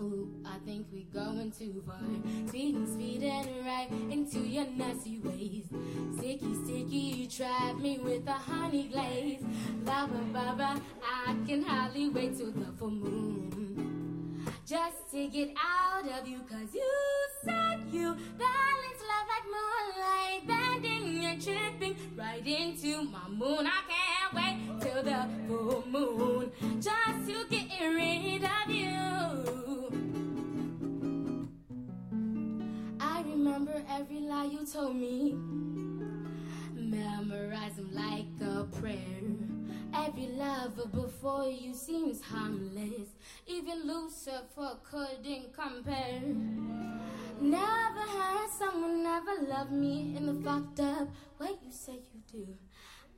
Ooh, I think we're going too far. Speeding, speeding right into your nasty ways. Sticky, sticky, you trap me with a honey glaze. Lava, baba, I can hardly wait till the full moon. Just to get out of you, cause you said you balance love like moonlight, bending and tripping right into my moon. I can't wait till the full moon just to get rid of you. I remember every lie you told me. Memorize them like a prayer. Every lover before you seems harmless. Even Lucifer couldn't compare. Never had someone ever love me in the fucked up way you say you do.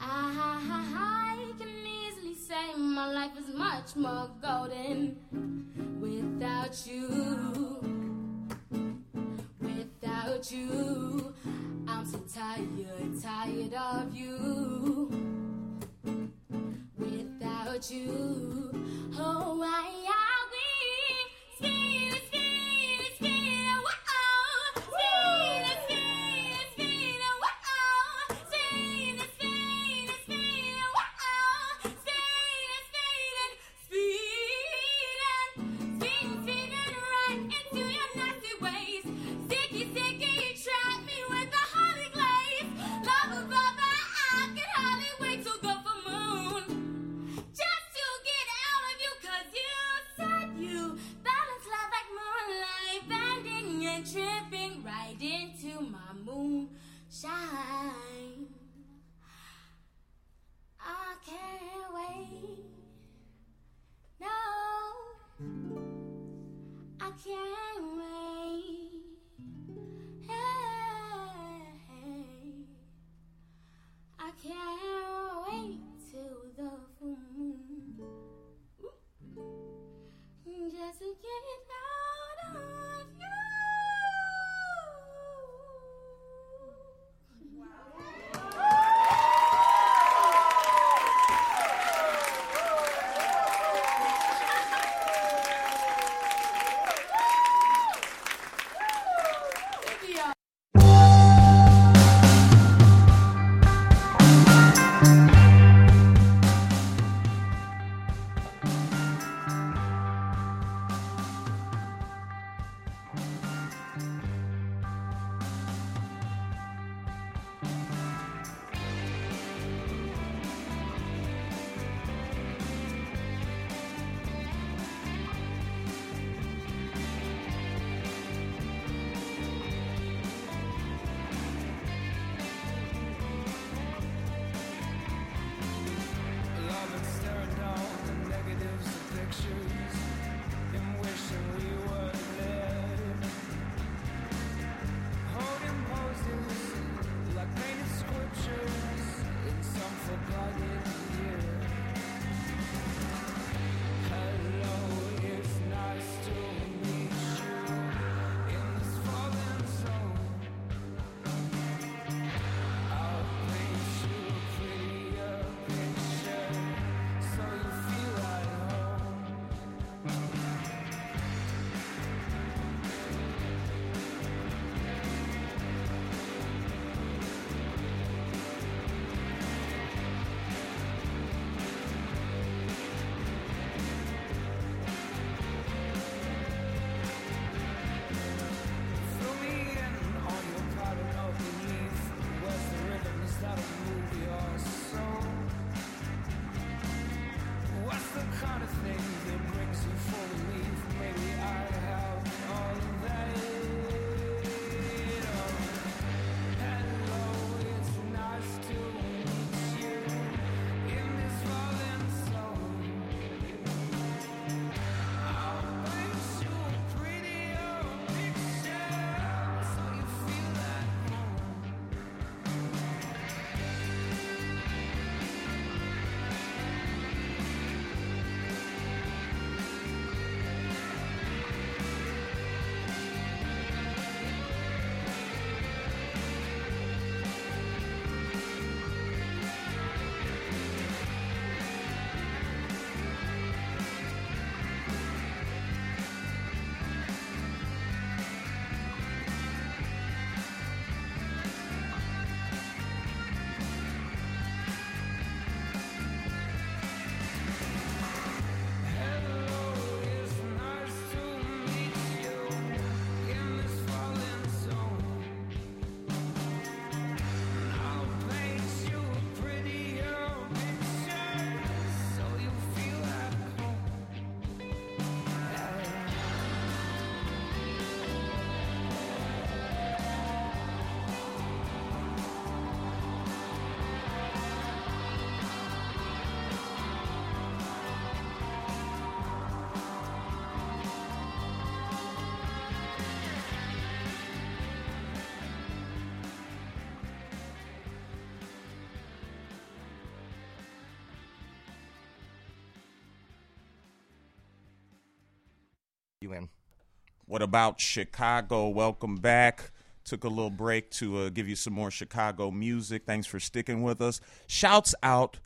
I, I can easily say my life is much more golden without you without you. I'm so tired, tired of you. Without you, oh, I, are wait. No, I can't wait. Hey, I can't wait till the full moon. Just to get out of you. You in. What about Chicago? Welcome back. Took a little break to uh, give you some more Chicago music. Thanks for sticking with us. Shouts out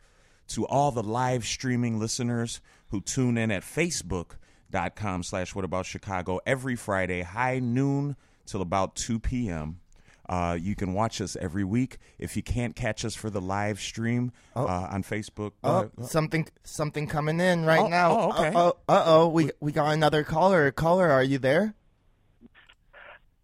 to all the live streaming listeners who tune in at facebook.com slash what about Chicago every Friday, high noon till about 2 p.m. Uh, you can watch us every week. If you can't catch us for the live stream uh, on Facebook, Oh, uh, something something coming in right Oh, now. oh, okay. Uh oh, uh oh, we we got another caller. Caller, are you there?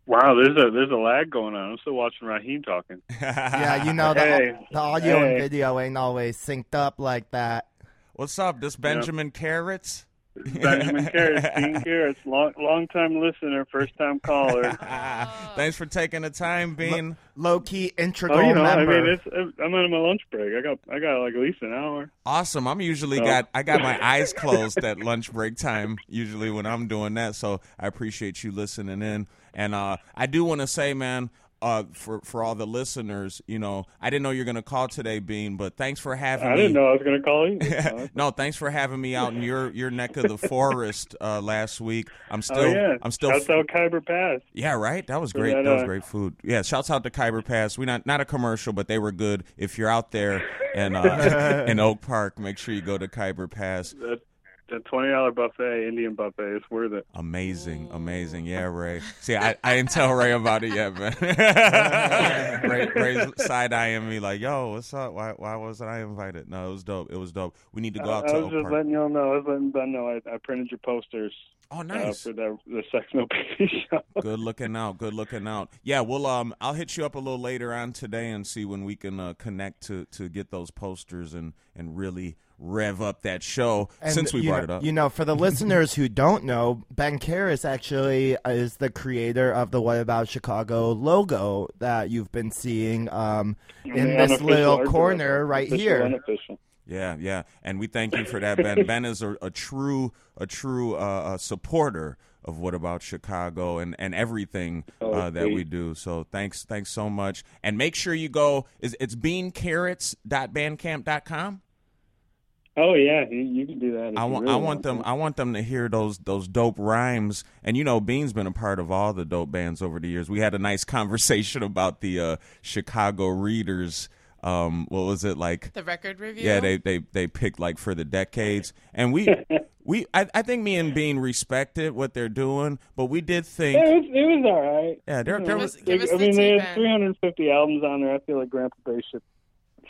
Wow, there's a there's a lag going on. I'm still watching Raheem talking. Yeah, you know the, Hey. the audio Hey. and video ain't always synced up like that. what's up? This Benjamin Carrots? Benjamin Carrots, Dean Carrots, long long time listener, first time caller. Thanks for taking the time, Bean. Low key integral Oh, you know, I mean, it's I'm on my lunch break. I got I got like at least an hour. Awesome. I'm usually Oh. got I got my eyes closed at lunch break time usually when I'm doing that. So I appreciate you listening in. And uh I do want to say, man, uh for for all the listeners, you know, I didn't know you're going to call today, Bean, but thanks for having me. I me. didn't know I was going to call you. no, thanks for having me out in your your neck of the forest uh last week. I'm still oh yeah, I'm still Shouts out Khyber Pass. yeah, right. That was great. that, That was uh, great food. Yeah, shouts out to Khyber Pass. We not not a commercial, but they were good. If you're out there in uh, in Oak Park, make sure you go to Khyber Pass. That that twenty dollar buffet, Indian buffet, it's worth it. Amazing, amazing. Yeah, Ray. See, I, I didn't tell Ray about it yet, man. Ray, Ray's side eyeing me like, "Yo, what's up? Why why wasn't I invited?" No, it was dope. It was dope. We need to go out I to was Oak just Park. letting y'all know. I was letting Ben know I, I printed your posters. Oh, uh, nice. for the the Sex No Baby show. Good looking out. Good looking out. Yeah, well, um, I'll hit you up a little later on today and see when we can uh, connect to to get those posters and and really rev up that show And since we brought know, it up. You know, for the listeners who don't know, Ben Karras actually is the creator of the What About Chicago logo that you've been seeing um, in this little corner director. right Official, here. Unofficial. Yeah, yeah, and we thank you for that, Ben. ben is a, a true a true uh, uh, supporter of What About Chicago and and everything Oh, uh, that we do. So thanks, thanks so much, and make sure you go. Is it's beancarrots.bandcamp.com? Oh yeah, you, you can do that. if I want really I want them to. I want them to hear those those dope rhymes. And you know, Bean's been a part of all the dope bands over the years. We had a nice conversation about the uh, Chicago Readers. Um, what was it like? The record review. Yeah, they they they picked like for the decades, and we we I, I think me and Bean respected what they're doing, but we did think Yeah, it was, it was all right. Yeah, there- there know, was- they- Give us I the mean, they had 350 albums on there. I feel like Grandpa Bay should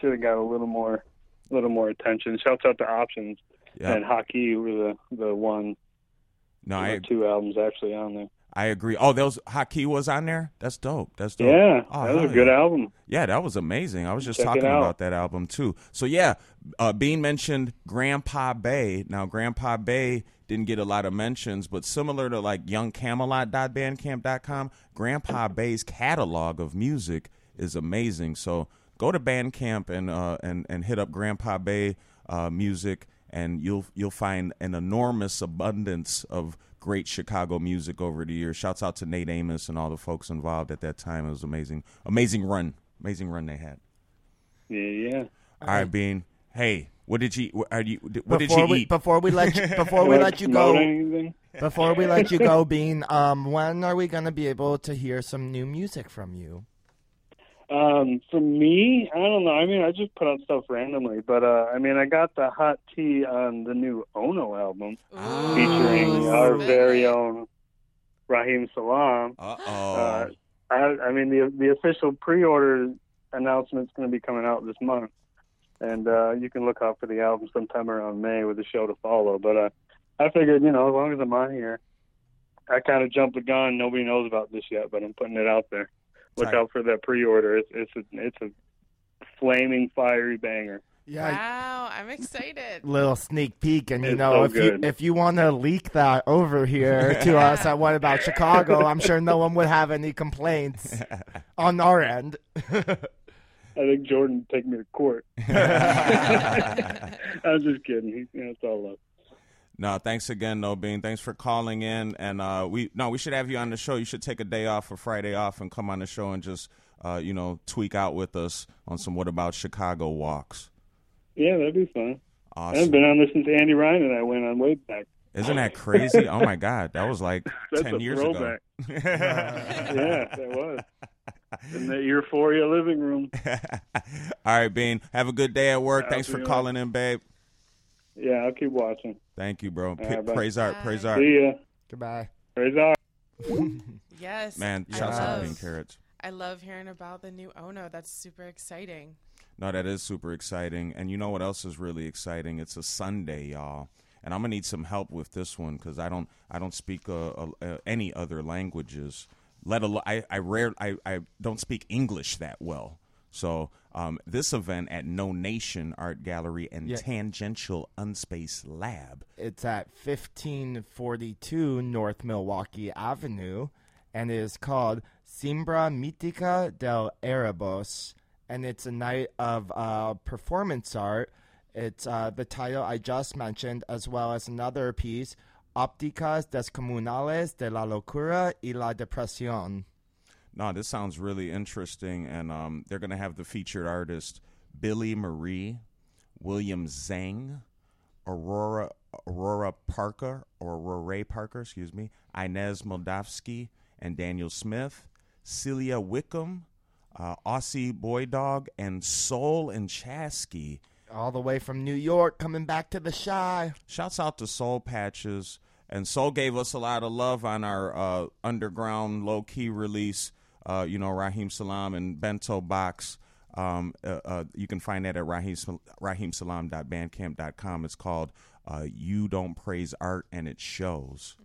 should have got a little more, little more attention. Shouts out to Options Yeah. and Hockey were the the one. no, I two albums actually on there. I agree. Oh, those Haki was on there. That's dope. That's dope. Yeah, oh, that was a good yeah. album. Yeah, that was amazing. I was just Check talking about that album too. So yeah, uh, Bean mentioned Grandpa Bay. Now Grandpa Bay didn't get a lot of mentions, but similar to like YoungCamelot.bandcamp.com, Grandpa Bay's catalog of music is amazing. So go to Bandcamp and uh, and and hit up Grandpa Bay uh, music, and you'll you'll find an enormous abundance of great Chicago music over the years. Shouts out to Nate Amos and all the folks involved at that time. It was amazing, amazing run, amazing run they had. Yeah, yeah. All right, Bean. Hey, what did you? What, are you? What did before you we, eat? Before we let you, before we let you go, before we let you go, Bean, um, when are we gonna be able to hear some new music from you? Um, for me, I don't know. I mean, I just put out stuff randomly, but uh, I mean, I got the hot tea on the new Ono album Ah. featuring Ooh, our spit very own Raheem Salam. Uh Uh, oh. I, I mean, the the official pre-order announcement's going to be coming out this month, and uh, you can look out for the album sometime around May with the show to follow. But uh, I figured, you know, as long as I'm on here, I kind of jumped the gun. Nobody knows about this yet, but I'm putting it out there. Look Tight. out for that pre-order. It's it's a it's a flaming fiery banger. Yeah, Wow, I'm excited. little sneak peek, and you It's know, so if you if you want to leak that over here to us at What About Chicago, I'm sure no one would have any complaints on our end. I think Jordan would take me to court. I'm just kidding. He, you know, it's all love. No, thanks again, No Bean. Thanks for calling in, and uh, we no, we should have you on the show. You should take a day off, a Friday off, and come on the show and just uh, you know tweak out with us on some What About Chicago walks. Yeah, that'd be fun. I haven't been on this since Andy Ryan and I went on way back. Isn't that crazy? oh my God, that was like That's ten years throwback. ago. yeah, that was in the Euphoria living room. All right, Bean. Have a good day at work. I'll Thanks for on. calling in, babe. Yeah, I'll keep watching. Thank you, bro. P- right, praise art. Praise art. See ya. Goodbye. Praise art. Yes. Man, I shouts out love- Bean Carrots. I love hearing about the new Ono. That's super exciting. No, that is super exciting. And you know what else is really exciting? It's a Sunday, y'all. And I'm gonna need some help with this one because I don't I don't speak uh, uh, uh, any other languages. Let alone I I rare I, I don't speak English that well. So um, this event at No Nation Art Gallery and Yeah. Tangential Unspace Lab. It's at 1542 North Milwaukee Avenue, and it is called Simbra Mítica del Erebos, and it's a night of uh, performance art. It's uh, the title I just mentioned, as well as another piece, Ópticas Descomunales de la Locura y la Depresión. No, this sounds really interesting, and um, they're going to have the featured artist Billy Marie, William Zhang, Aurora Aurora Parker or Aurora Parker, excuse me, Inez Moldavsky and Daniel Smith, Celia Wickham, uh, Aussie Boy Dog, and Soul and Chasky. All the way from New York, coming back to the Shy. Shouts out to Soul Patches. And Soul gave us a lot of love on our uh, underground low key release. Uh, you know, Raheem Salam and Bento Box. Um, uh, uh, you can find that at Raheem, raheemsalam.bandcamp.com. It's called uh, You Don't Praise Art, and it shows.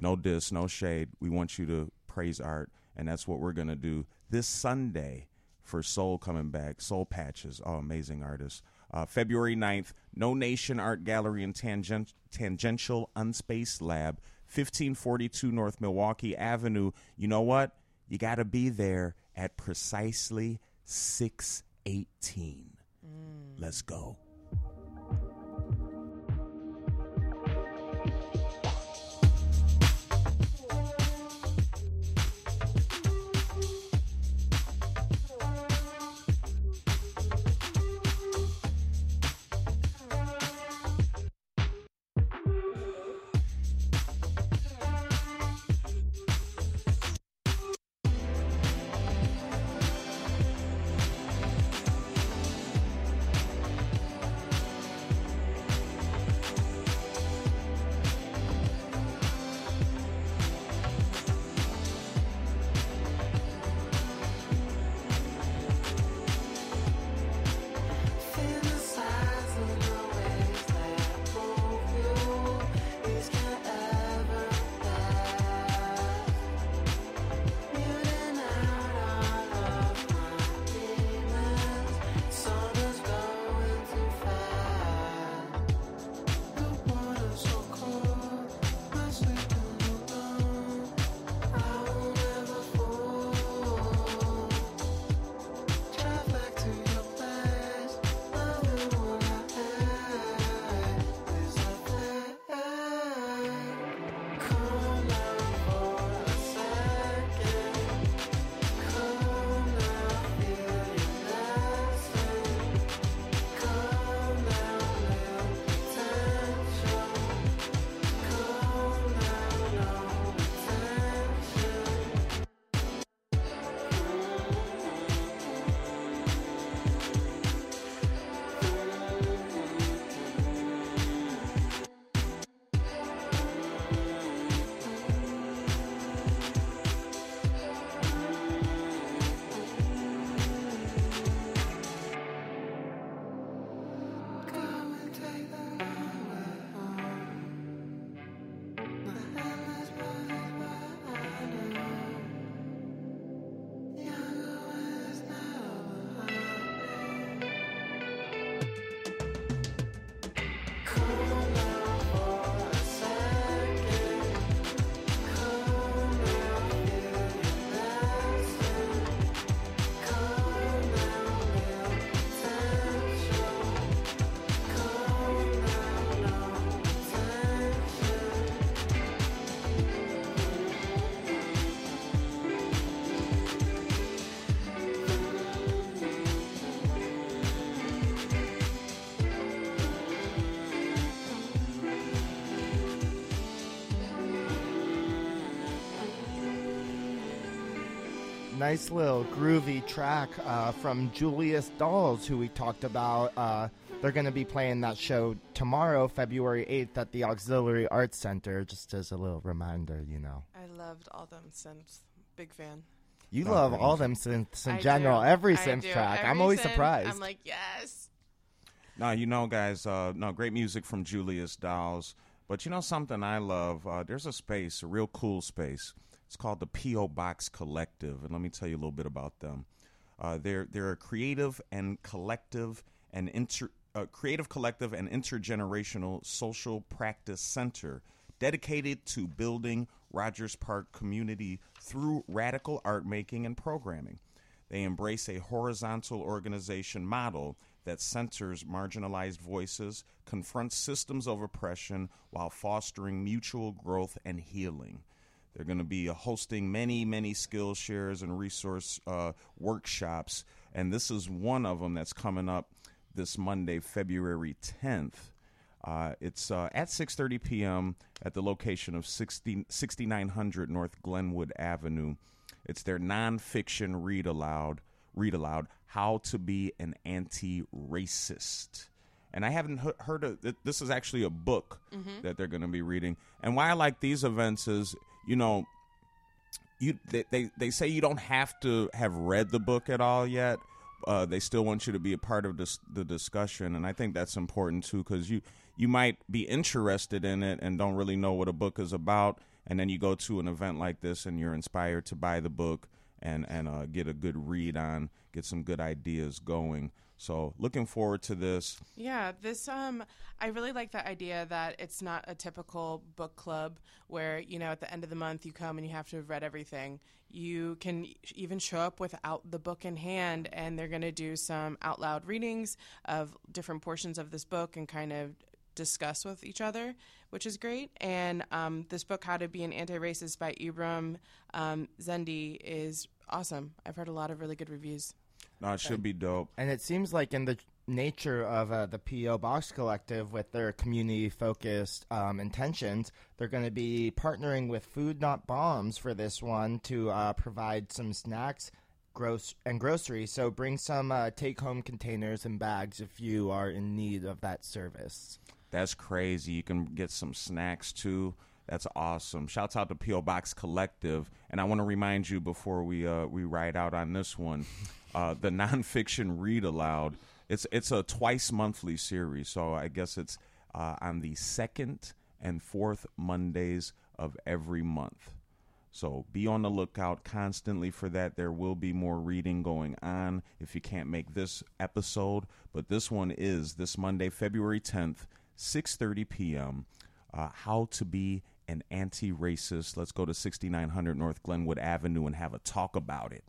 No diss, no shade. We want you to praise art, and that's what we're going to do this Sunday for Soul coming back. Soul Patches, oh, amazing artists. Uh, February 9th, No Nation Art Gallery and Tangent- Tangential Unspace Lab, 1542 North Milwaukee Avenue. You know what? You got to be there at precisely 618. Mm. Let's go. Nice little groovy track uh, from Julius Dolls, who we talked about. Uh, they're going to be playing that show tomorrow, February 8th, at the Auxiliary Arts Center, just as a little reminder, you know. I loved all them synths. Big fan. You Oh, love great all them synths in I general, do. every synth do. track. I'm always synth, surprised. I'm like, yes. Now you know, guys. Uh, no, great music from Julius Dolls. But you know something I love? Uh, there's a space, a real cool space. It's called the PO Box Collective, and let me tell you a little bit about them. Uh, they're they're a creative and collective and inter uh, creative collective and intergenerational social practice center dedicated to building Rogers Park community through radical art making and programming. They embrace a horizontal organization model that centers marginalized voices, confronts systems of oppression while fostering mutual growth and healing. They're going to be uh, hosting many, many skill shares and resource uh, workshops, and this is one of them that's coming up this Monday, February 10th. Uh, it's uh, at 6:30 p.m. at the location of 60, 6900 North Glenwood Avenue. It's their nonfiction read aloud. Read aloud: How to be an anti-racist. And I haven't heard of this. Is actually a book that they're going to be reading. And why I like these events is, you know, you they, they they say you don't have to have read the book at all yet. Uh, they still want you to be a part of this, the discussion, and I think that's important too because you you might be interested in it and don't really know what a book is about, and then you go to an event like this and you're inspired to buy the book and and uh, get a good read on, get some good ideas going. So looking forward to this. Yeah, this um I really like the idea that it's not a typical book club where, you know, at the end of the month you come and you have to have read everything. You can even show up without the book in hand and they're going to do some out loud readings of different portions of this book and kind of discuss with each other, which is great. And um, this book, How to Be an Anti-Racist by Ibram um, X. Kendi, is awesome. I've heard a lot of really good reviews. No, it should be dope. And it seems like in the nature of uh, the PO Box Collective, with their community focused um, intentions, they're going to be partnering with Food Not Bombs for this one to uh, provide some snacks. Gross and groceries, so bring some uh, take-home containers and bags if you are in need of that service. That's crazy. You can get some snacks too. That's awesome. Shouts out to PO Box Collective, and I want to remind you before we uh, we ride out on this one, uh, the nonfiction read aloud. It's it's a twice monthly series, so I guess it's uh, on the second and fourth Mondays of every month. So be on the lookout constantly for that. There will be more reading going on if you can't make this episode, but this one is this Monday, February 10th, 6:30 p.m. Uh, how to be an anti-racist. Let's go to 6900 North Glenwood Avenue and have a talk about it.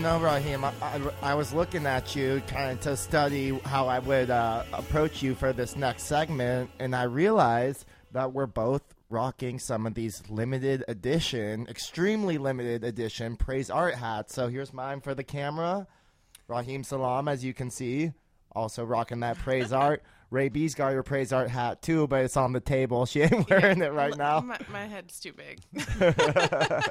Know, Raheem, I, I, I was looking at you kind of to study how I would uh, approach you for this next segment, and I realized that we're both rocking some of these limited edition, extremely limited edition Praise Art hats. So here's mine for the camera. Raheem Salam, as you can see, also rocking that Praise Art. Ray B's got your Praise Art hat too, but it's on the table. She ain't wearing it right now. My, my head's too big.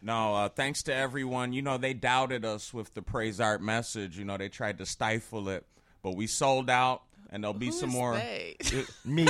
No, uh, thanks to everyone. You know, they doubted us with the praise art message. You know, they tried to stifle it, but we sold out, and there'll be Who some is more. they? Me.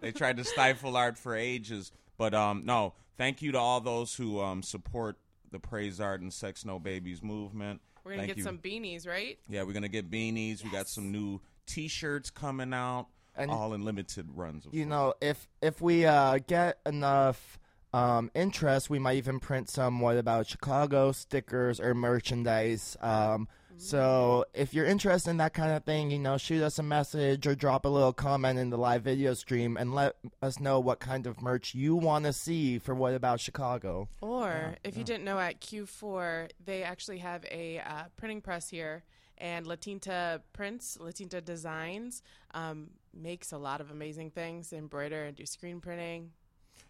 they tried to stifle art for ages, but um, no. Thank you to all those who um, support the praise art and sex no babies movement. We're gonna Thank get you. some beanies, right? Yeah, we're gonna get beanies. We got some new T-shirts coming out, And- all in limited runs. Of you course. know, if if we uh, get enough um, interest, we might even print some "What About Chicago" stickers or merchandise. Um, so if you're interested in that kind of thing, you know, shoot us a message or drop a little comment in the live video stream and let us know what kind of merch you want to see for "What About Chicago." Or if you didn't know, at Q4 they actually have a uh, printing press here, and Latinta Prints, Latinta Designs, um, makes a lot of amazing things, embroider and do screen printing.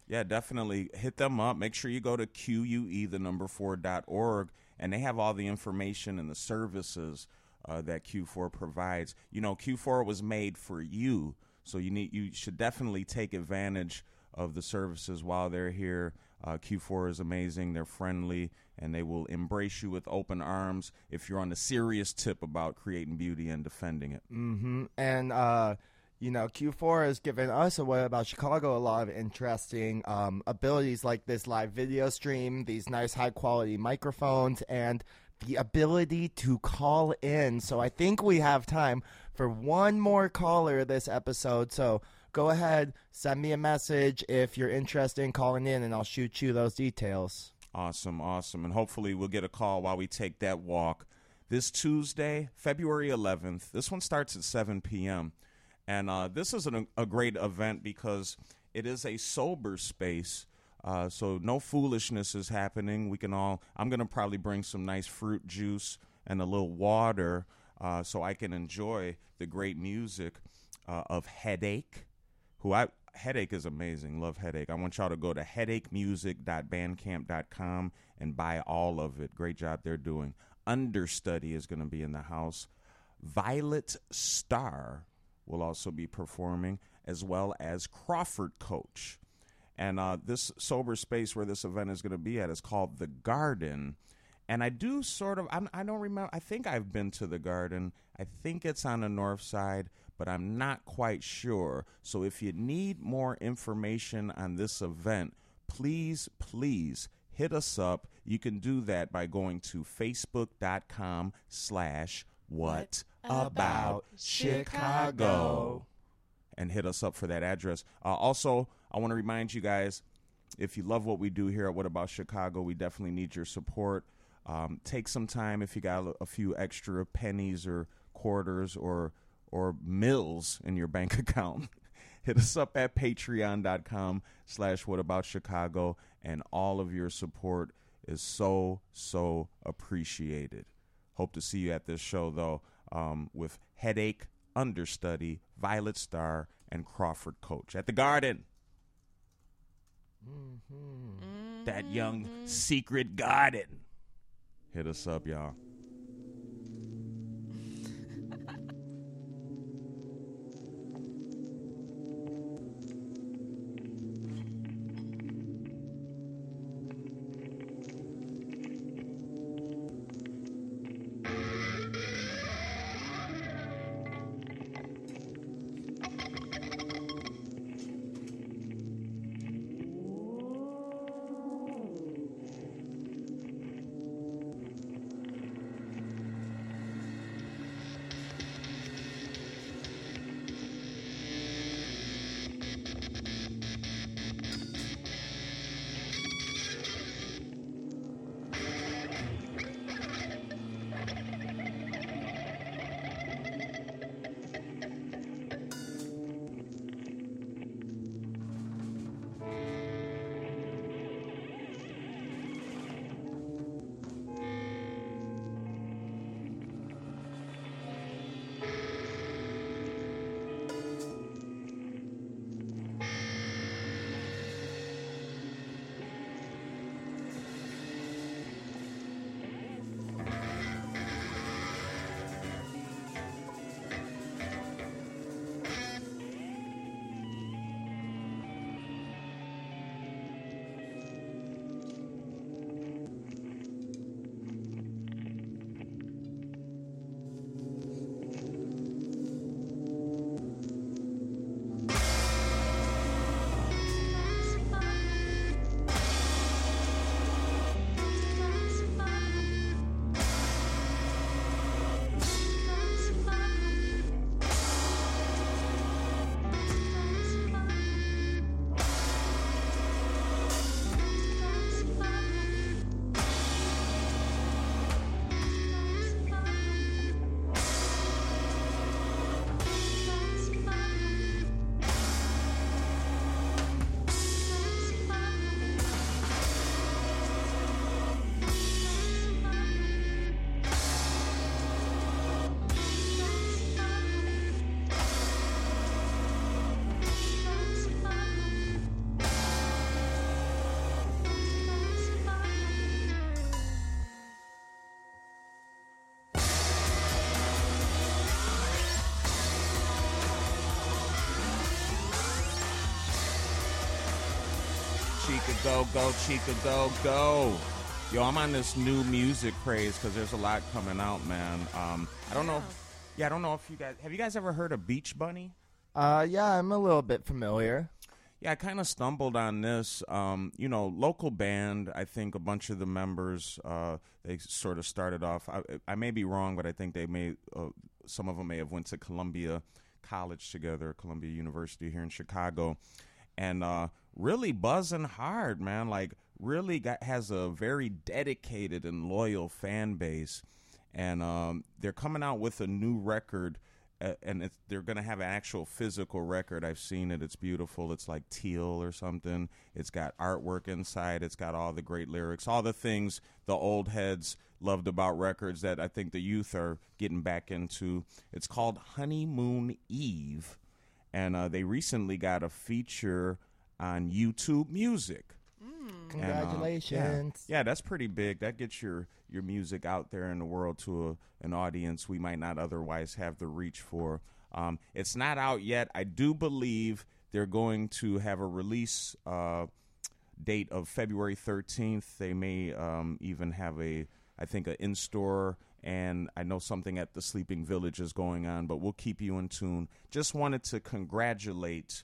Yeah, definitely hit them up. Make sure you go to QUE, the number four dot org, and they have all the information and the services uh, that Q4 provides. You know, Q4 was made for you, so you need you should definitely take advantage of the services while they're here. Uh, Q4 is amazing. They're friendly and they will embrace you with open arms if you're on the serious tip about creating beauty and defending it. Mm-hmm. And uh, you know, Q4 has given us a What About Chicago a lot of interesting um, abilities like this live video stream, these nice high quality microphones, and the ability to call in. So I think we have time for one more caller this episode. So go ahead, send me a message if you're interested in calling in, and I'll shoot you those details. Awesome, awesome. And hopefully we'll get a call while we take that walk this Tuesday, February 11th. This one starts at 7 p.m. And uh, this is an, a great event because it is a sober space. Uh, so no foolishness is happening. We can all, I'm going to probably bring some nice fruit juice and a little water uh, so I can enjoy the great music uh, of Headache who I Headache is amazing. Love Headache. I want y'all to go to headachemusic.bandcamp.com and buy all of it. Great job they're doing. Understudy is going to be in the house. Violet Star will also be performing, as well as Crawford Coach. And uh, this sober space where this event is going to be at is called The Garden. And I do sort of, I'm, I don't remember, I think I've been to The Garden. I think it's on the north side, but I'm not quite sure. So if you need more information on this event, please, please hit us up. You can do that by going to facebook.com slash what about Chicago and hit us up for that address. Uh, also, I want to remind you guys if you love what we do here at What About Chicago, we definitely need your support. Um, take some time if you got a, few extra pennies or quarters or or mills in your bank account. Hit us up at patreon.com slash what about Chicago and all of your support is so, so appreciated. Hope to see you at this show though um, with Headache, Understudy, Violet Star, and Crawford Coach at the Garden. That young secret garden. Hit us up, y'all. Go, Chica, go, go. Yo, I'm on this new music craze because there's a lot coming out, man. Um, I don't know. If, yeah, I don't know if you guys have you guys ever heard of Beach Bunny? Uh, yeah, I'm a little bit familiar. Yeah, I kind of stumbled on this. Um, you know, local band. I think a bunch of the members uh, they sort of started off. I, I may be wrong, but I think they may. Uh, some of them may have went to Columbia College together, Columbia University here in Chicago, and uh, really buzzing hard, man. Like really got has a very dedicated and loyal fan base, and um, they're coming out with a new record uh, and they're going to have an actual physical record. I've seen it. It's beautiful. It's like teal or something. It's got artwork inside. It's got all the great lyrics, all the things the old heads loved about records that I think the youth are getting back into. It's called Honeymoon Eve, and uh, they recently got a feature on YouTube Music. And, uh, Congratulations. yeah. yeah, that's pretty big. That gets your your music out there in the world to a, an audience we might not otherwise have the reach for. Um, it's not out yet. I do believe they're going to have a release uh, date of February 13th. They may um, even have a, I think, an in store. And I know something at the Sleeping Village is going on, but we'll keep you in tune. Just wanted to congratulate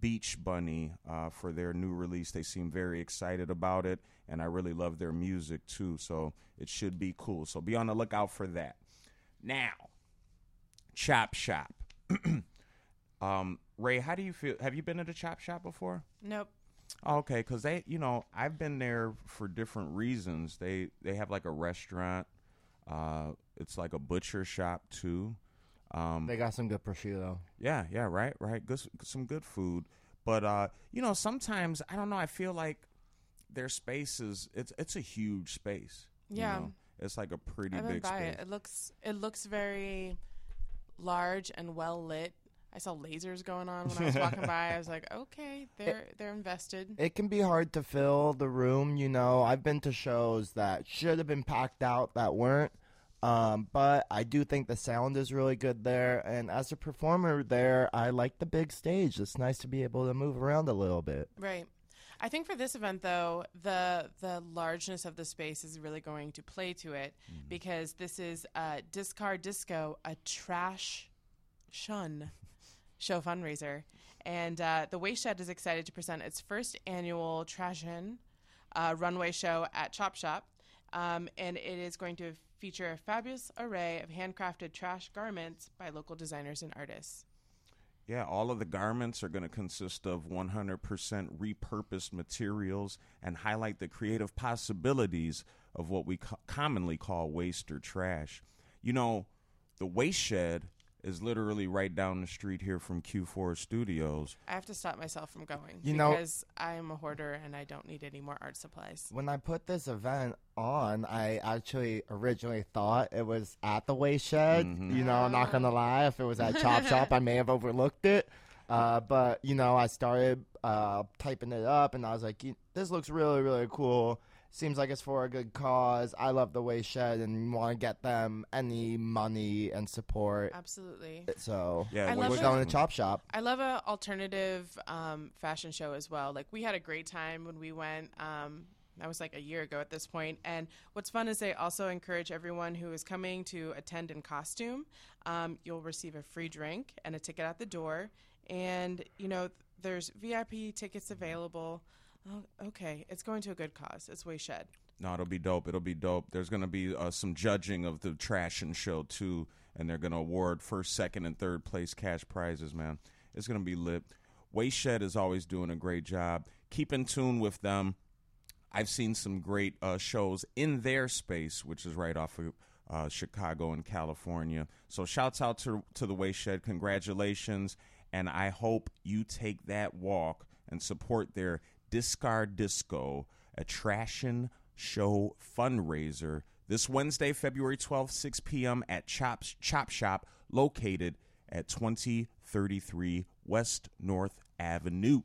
Beach Bunny uh, for their new release. They seem very excited about it, and I really love their music too. So it should be cool. So be on the lookout for that. Now, Chop Shop. um, Ray, how do you feel? Have you been at a Chop Shop before? Nope. Okay, because they, you know, I've been there for different reasons. They they have like a restaurant. Uh, it's like a butcher shop too. Um, They got some good prosciutto. yeah, yeah, right, right. Good, some good food, but uh, you know, sometimes I don't know. I feel like their space is it's it's a huge space. you Yeah. know? it's like a pretty I went big by space. it. It looks it looks very large and well lit. I saw lasers going on when I was walking by. I was like, okay, they're they're invested. It can be hard to fill the room, you know. I've been to shows that should have been packed out that weren't. Um, but I do think the sound is really good there. And as a performer there, I like the big stage. It's nice to be able to move around a little bit. Right. I think for this event though, the the largeness of the space is really going to play to it because this is uh, Discard Disco, a trash shun show fundraiser, and uh, the Shed is excited to present its first annual Trashion uh, runway show at Chop Shop, um, and it is going to feature a fabulous array of handcrafted trash garments by local designers and artists. Yeah, all of the garments are going to consist of 100% repurposed materials and highlight the creative possibilities of what we co- commonly call waste or trash. You know, the waste shed is literally right down the street here from Q4 Studios. I have to stop myself from going You know- because I'm a hoarder and I don't need any more art supplies. When I put this event on, I actually originally thought it was at the Waste Shed. You know, I'm not gonna lie. If it was at Chop Shop, I may have overlooked it. Uh, but you know, I started uh, typing it up, and I was like, "This looks really, really cool. Seems like it's for a good cause. I love the way Shed, and want to get them any money and support. Absolutely. So Yeah, I Waste love we're it. going to Chop Shop. I love a alternative um, fashion show as well. Like we had a great time when we went. Um, that was like a year ago at this point. And what's fun is they also encourage everyone who is coming to attend in costume. Um, you'll receive a free drink and a ticket at the door. And you know, there's VIP tickets available. Oh, okay, it's going to a good cause. It's way shed. No, it'll be dope. It'll be dope. There's going to be uh, some judging of the trash and show too, and they're going to award first, second, and third place cash prizes. Man, it's going to be lit. Waste Shed is always doing a great job. Keep in tune with them. I've seen some great uh, shows in their space, which is right off of uh, Chicago and California. So shouts out to to the Waste Shed. Congratulations, and I hope you take that walk and support their Discard Disco, a show fundraiser this Wednesday, February 12th, 6 p.m. at Chops Chop Shop, located at 2033 West North Avenue.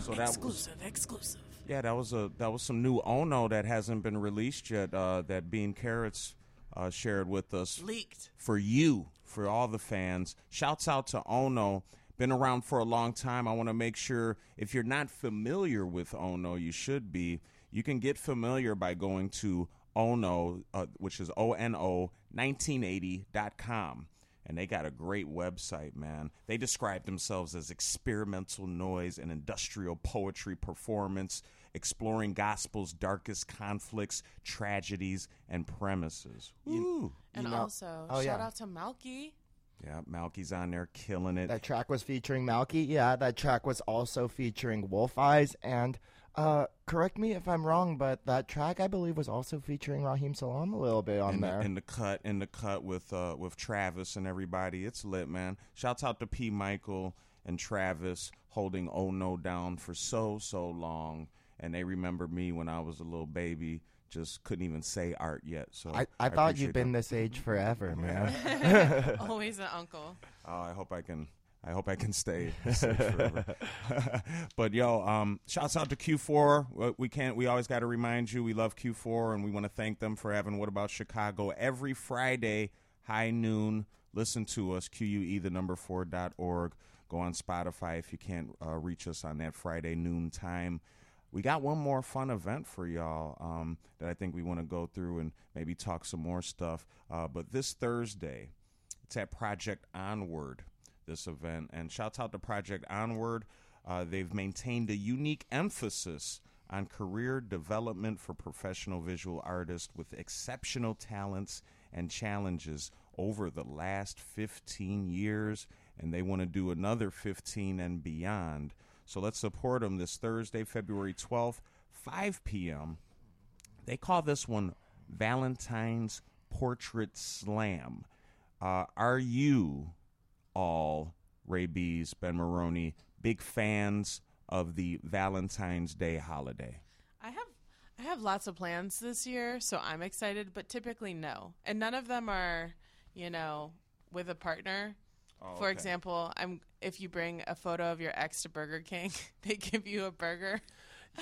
So that was exclusive, exclusive. yeah, that was a that was some new Ono that hasn't been released yet. Uh, that Bean Carrots uh, shared with us. Leaked. for you, for all the fans. Shouts out to Ono. Been around for a long time. I want to make sure if you're not familiar with Ono, you should be. You can get familiar by going to Ono, uh, which is O N O 1980.com. And they got a great website, man. They describe themselves as experimental noise and industrial poetry performance, exploring gospel's darkest conflicts, tragedies, and premises. Woo. And know- also, oh, shout yeah. out to Malky. Yeah, Malky's on there killing it. That track was featuring Malky. Yeah, that track was also featuring Wolf Eyes. And uh, correct me if I'm wrong, but that track I believe was also featuring Raheem Salam a little bit on in there. The, in the cut, in the cut with uh, with Travis and everybody. It's lit, man. Shouts out to P. Michael and Travis holding Oh No down for so so long, and they remember me when I was a little baby. Just couldn't even say art yet. So I, I thought you've been them. this age forever, man. Always an uncle. Oh, I hope I can. I hope I can stay but yo, um, shouts out to Q4. Uh, We can't. We always got to remind you we love Q4, and we want to thank them for having What About Chicago every Friday, high noon. Listen to us, QUE the number four dot org. Go on Spotify if you can't uh, reach us on that Friday noon time. We got one more fun event for y'all um, that I think we want to go through and maybe talk some more stuff. Uh, but this Thursday, it's at Project Onward, this event. And shouts out to Project Onward. Uh, they've maintained a unique emphasis on career development for professional visual artists with exceptional talents and challenges over the last 15 years. And they want to do another 15 and beyond. So let's support them this Thursday, February 12th, 5 p.m. They call this one Valentine's Portrait Slam. Uh, are you all, Ray Bees, Ben Maroney, big fans of the Valentine's Day holiday? I have I have lots of plans this year, so I'm excited, but typically no. And none of them are, you know, with a partner. Oh, For okay. example, I'm if you bring a photo of your ex to Burger King, they give you a burger.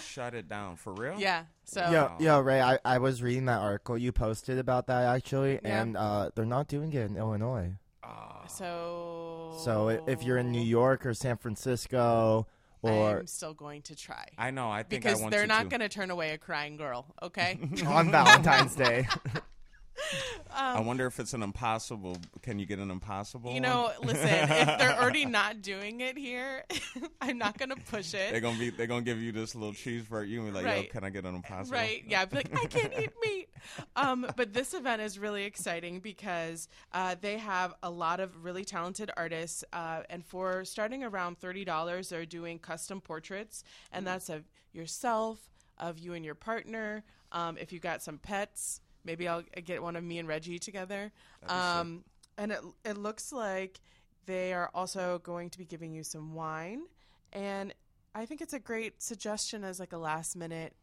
Shut it down. For real? Yeah. So Yo, yo, Ray, I, I was reading that article you posted about that actually, Yeah. and uh, they're not doing it in Illinois. So So i- if you're in New York or San Francisco or I'm still going to try. I know. I think I because want they're to not too. going to turn away a crying girl. Okay. on Valentine's Day. I wonder if it's an impossible. Can you get an impossible? You one? know, listen, if they're already not doing it here, I'm not going to push it. they're gonna be. They're gonna give you this little cheeseburger. You gonna be like, Right. yo, can I get an impossible? Right. Yeah. I'd be like, I can't eat meat. Um, but this event is really exciting because uh, they have a lot of really talented artists. Uh, and for starting around $30, they're doing custom portraits. And that's of yourself, of you and your partner. Um, if you've got some pets, maybe I'll get one of me and Reggie together. Um, and it, it looks like they are also going to be giving you some wine. And I think it's a great suggestion as like a last minute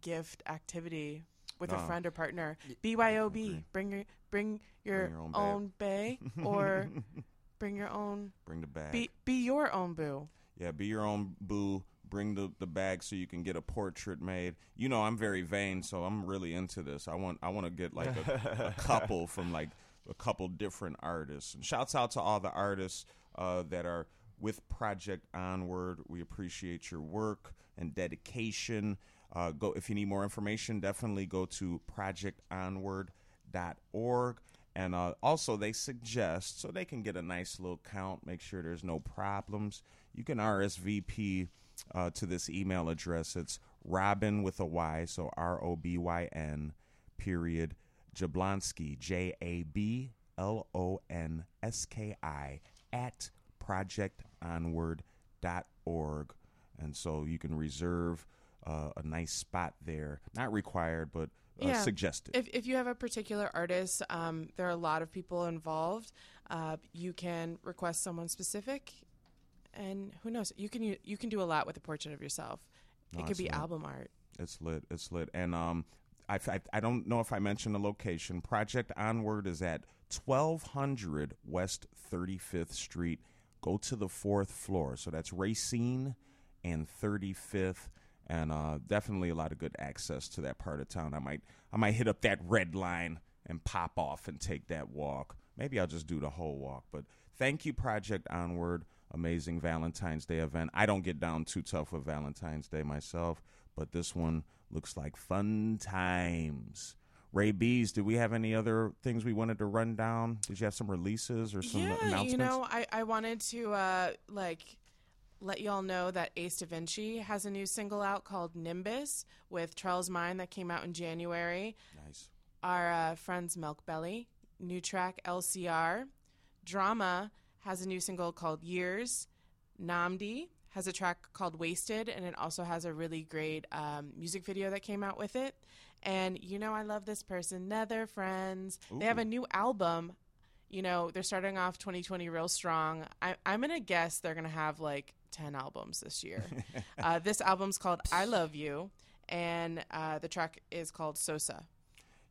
gift activity with a Oh. friend or partner. BYOB, bring your bring your, your own own, bay or bring your own Bring the bag. be be your own boo. Yeah, be your own boo. Bring the, the bag so you can get a portrait made. You know, I'm very vain, so I'm really into this. I want I want to get like a, a couple from like a couple different artists. And shouts out to all the artists uh, that are with Project Onward. We appreciate your work and dedication. Uh, go if you need more information, definitely go to projectonward.org. And uh, also, they suggest so they can get a nice little count, make sure there's no problems. You can RSVP uh, to this email address. It's Robin with a Y, so R O B Y N, period, Jablonski, J A B L O N S K I, at projectonward.org. And so you can reserve uh, a nice spot there. Not required, but uh, suggested. If if you have a particular artist, um, there are a lot of people involved. Uh, you can request someone specific, and who knows? You can you can do a lot with a portrait of yourself. No, it could be lit. album art. It's lit. It's lit. And um, I, I, I don't know if I mentioned the location. Project Onward is at 1200 West 35th Street, go to the fourth floor. So that's Racine and 35th, and uh, definitely a lot of good access to that part of town. I might I might hit up that red line and pop off and take that walk. Maybe I'll just do the whole walk. But thank you, Project Onward. Amazing Valentine's Day event. I don't get down too tough with Valentine's Day myself, but this one looks like fun times. Ray Bees, did we have any other things we wanted to run down? Did you have some releases or some yeah, announcements? you know, I, I wanted to uh, like let y'all know that Ace Da Vinci has a new single out called Nimbus with Charles Mine that came out in January. Nice. Our uh, friends Milk Belly, new track LCR. Drama has a new single called Years. Nnamdi has a track called Wasted, and it also has a really great um, music video that came out with it. And you know, I love this person, Netherfriends. They have a new album. You know, they're starting off 2020 real strong. I, I'm gonna guess they're gonna have like 10 albums this year. uh, this album's called I Love You, and uh, the track is called Sosa.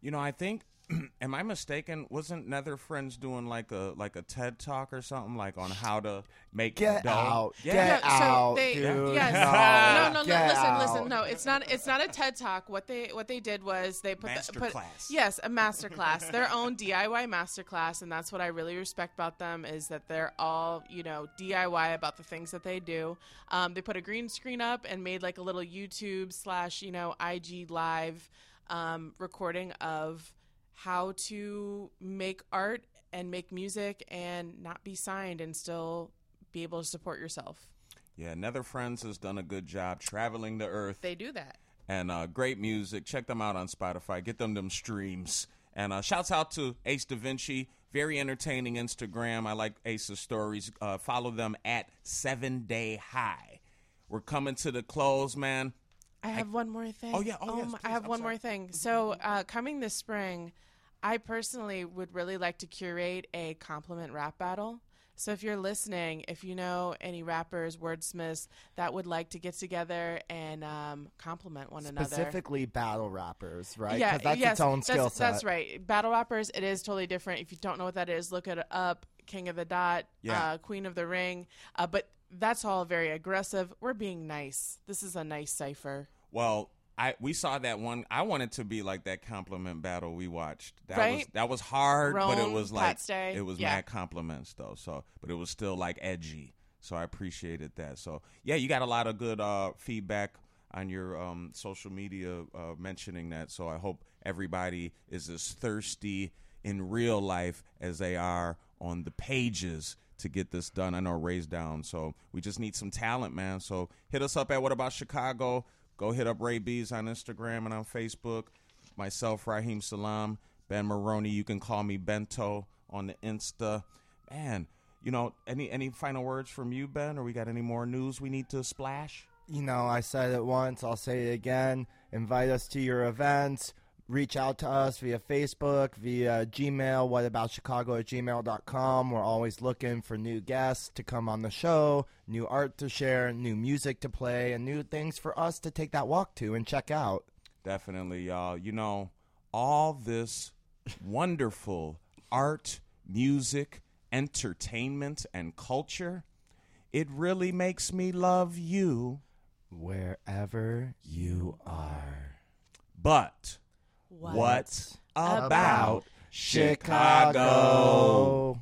You know, I think. Am I mistaken? Wasn't Netherfriends doing like a like a TED talk or something like on how to make Get dough? out. Yeah. Get Yeah, so out, they, dude. Yes, No, no, no, no. get Listen, out. listen. No, it's not. It's not a TED talk. What they what they did was they put the, put Masterclass. yes a master class, their own DIY master class, and that's what I really respect about them is that they're all you know DIY about the things that they do. Um, they put a green screen up and made like a little YouTube slash you know IG live um, recording of how to make art and make music and not be signed and still be able to support yourself. Yeah, Netherfriends has done a good job traveling the earth They do that. and uh, great music. Check them out on Spotify. Get them them streams. And uh, shouts out to Ace Da Vinci. Very entertaining Instagram. I like Ace's stories. Uh, follow them at Seven Day High. We're coming to the close, man. I have one more thing. Oh, yeah. Oh, yes, please. I have I'm one sorry. more thing. So, uh, coming this spring, I personally would really like to curate a compliment rap battle. So, if you're listening, if you know any rappers, wordsmiths that would like to get together and um, compliment one another, Specifically battle rappers, right? Yeah, Because that's yes, its own skill set. That's right. Battle rappers, it is totally different. If you don't know what that is, look it up. King of the Dot, Yeah. uh, Queen of the Ring. Uh, but that's all very aggressive. We're being nice. This is a nice cipher. Well, I we saw that one. I wanted to be like that compliment battle we watched. That was Right? that was hard, but it was like it was yeah. mad compliments though. So, but it was still like edgy. So I appreciated that. So yeah, you got a lot of good uh, feedback on your um, social media uh, mentioning that. So I hope everybody is as thirsty in real life as they are on the pages to get this done. I know Ray's down, so we just need some talent, man. So hit us up at What About Chicago. Go hit up Ray Bees on Instagram and on Facebook. Myself, Raheem Salam, Ben Maroney. You can call me Bento on the Insta. Man, you know, any any final words from you, Ben, or we got any more news we need to splash? you know, I said it once, I'll say it again. Invite us to your events. Reach out to us via Facebook, via Gmail, whataboutchicago at gmail.com. We're always looking for new guests to come on the show, new art to share, new music to play, and new things for us to take that walk to and check out. Definitely, y'all. You know, all this wonderful art, music, entertainment, and culture, it really makes me love you Wherever you are. But What what, about about Chicago? Chicago?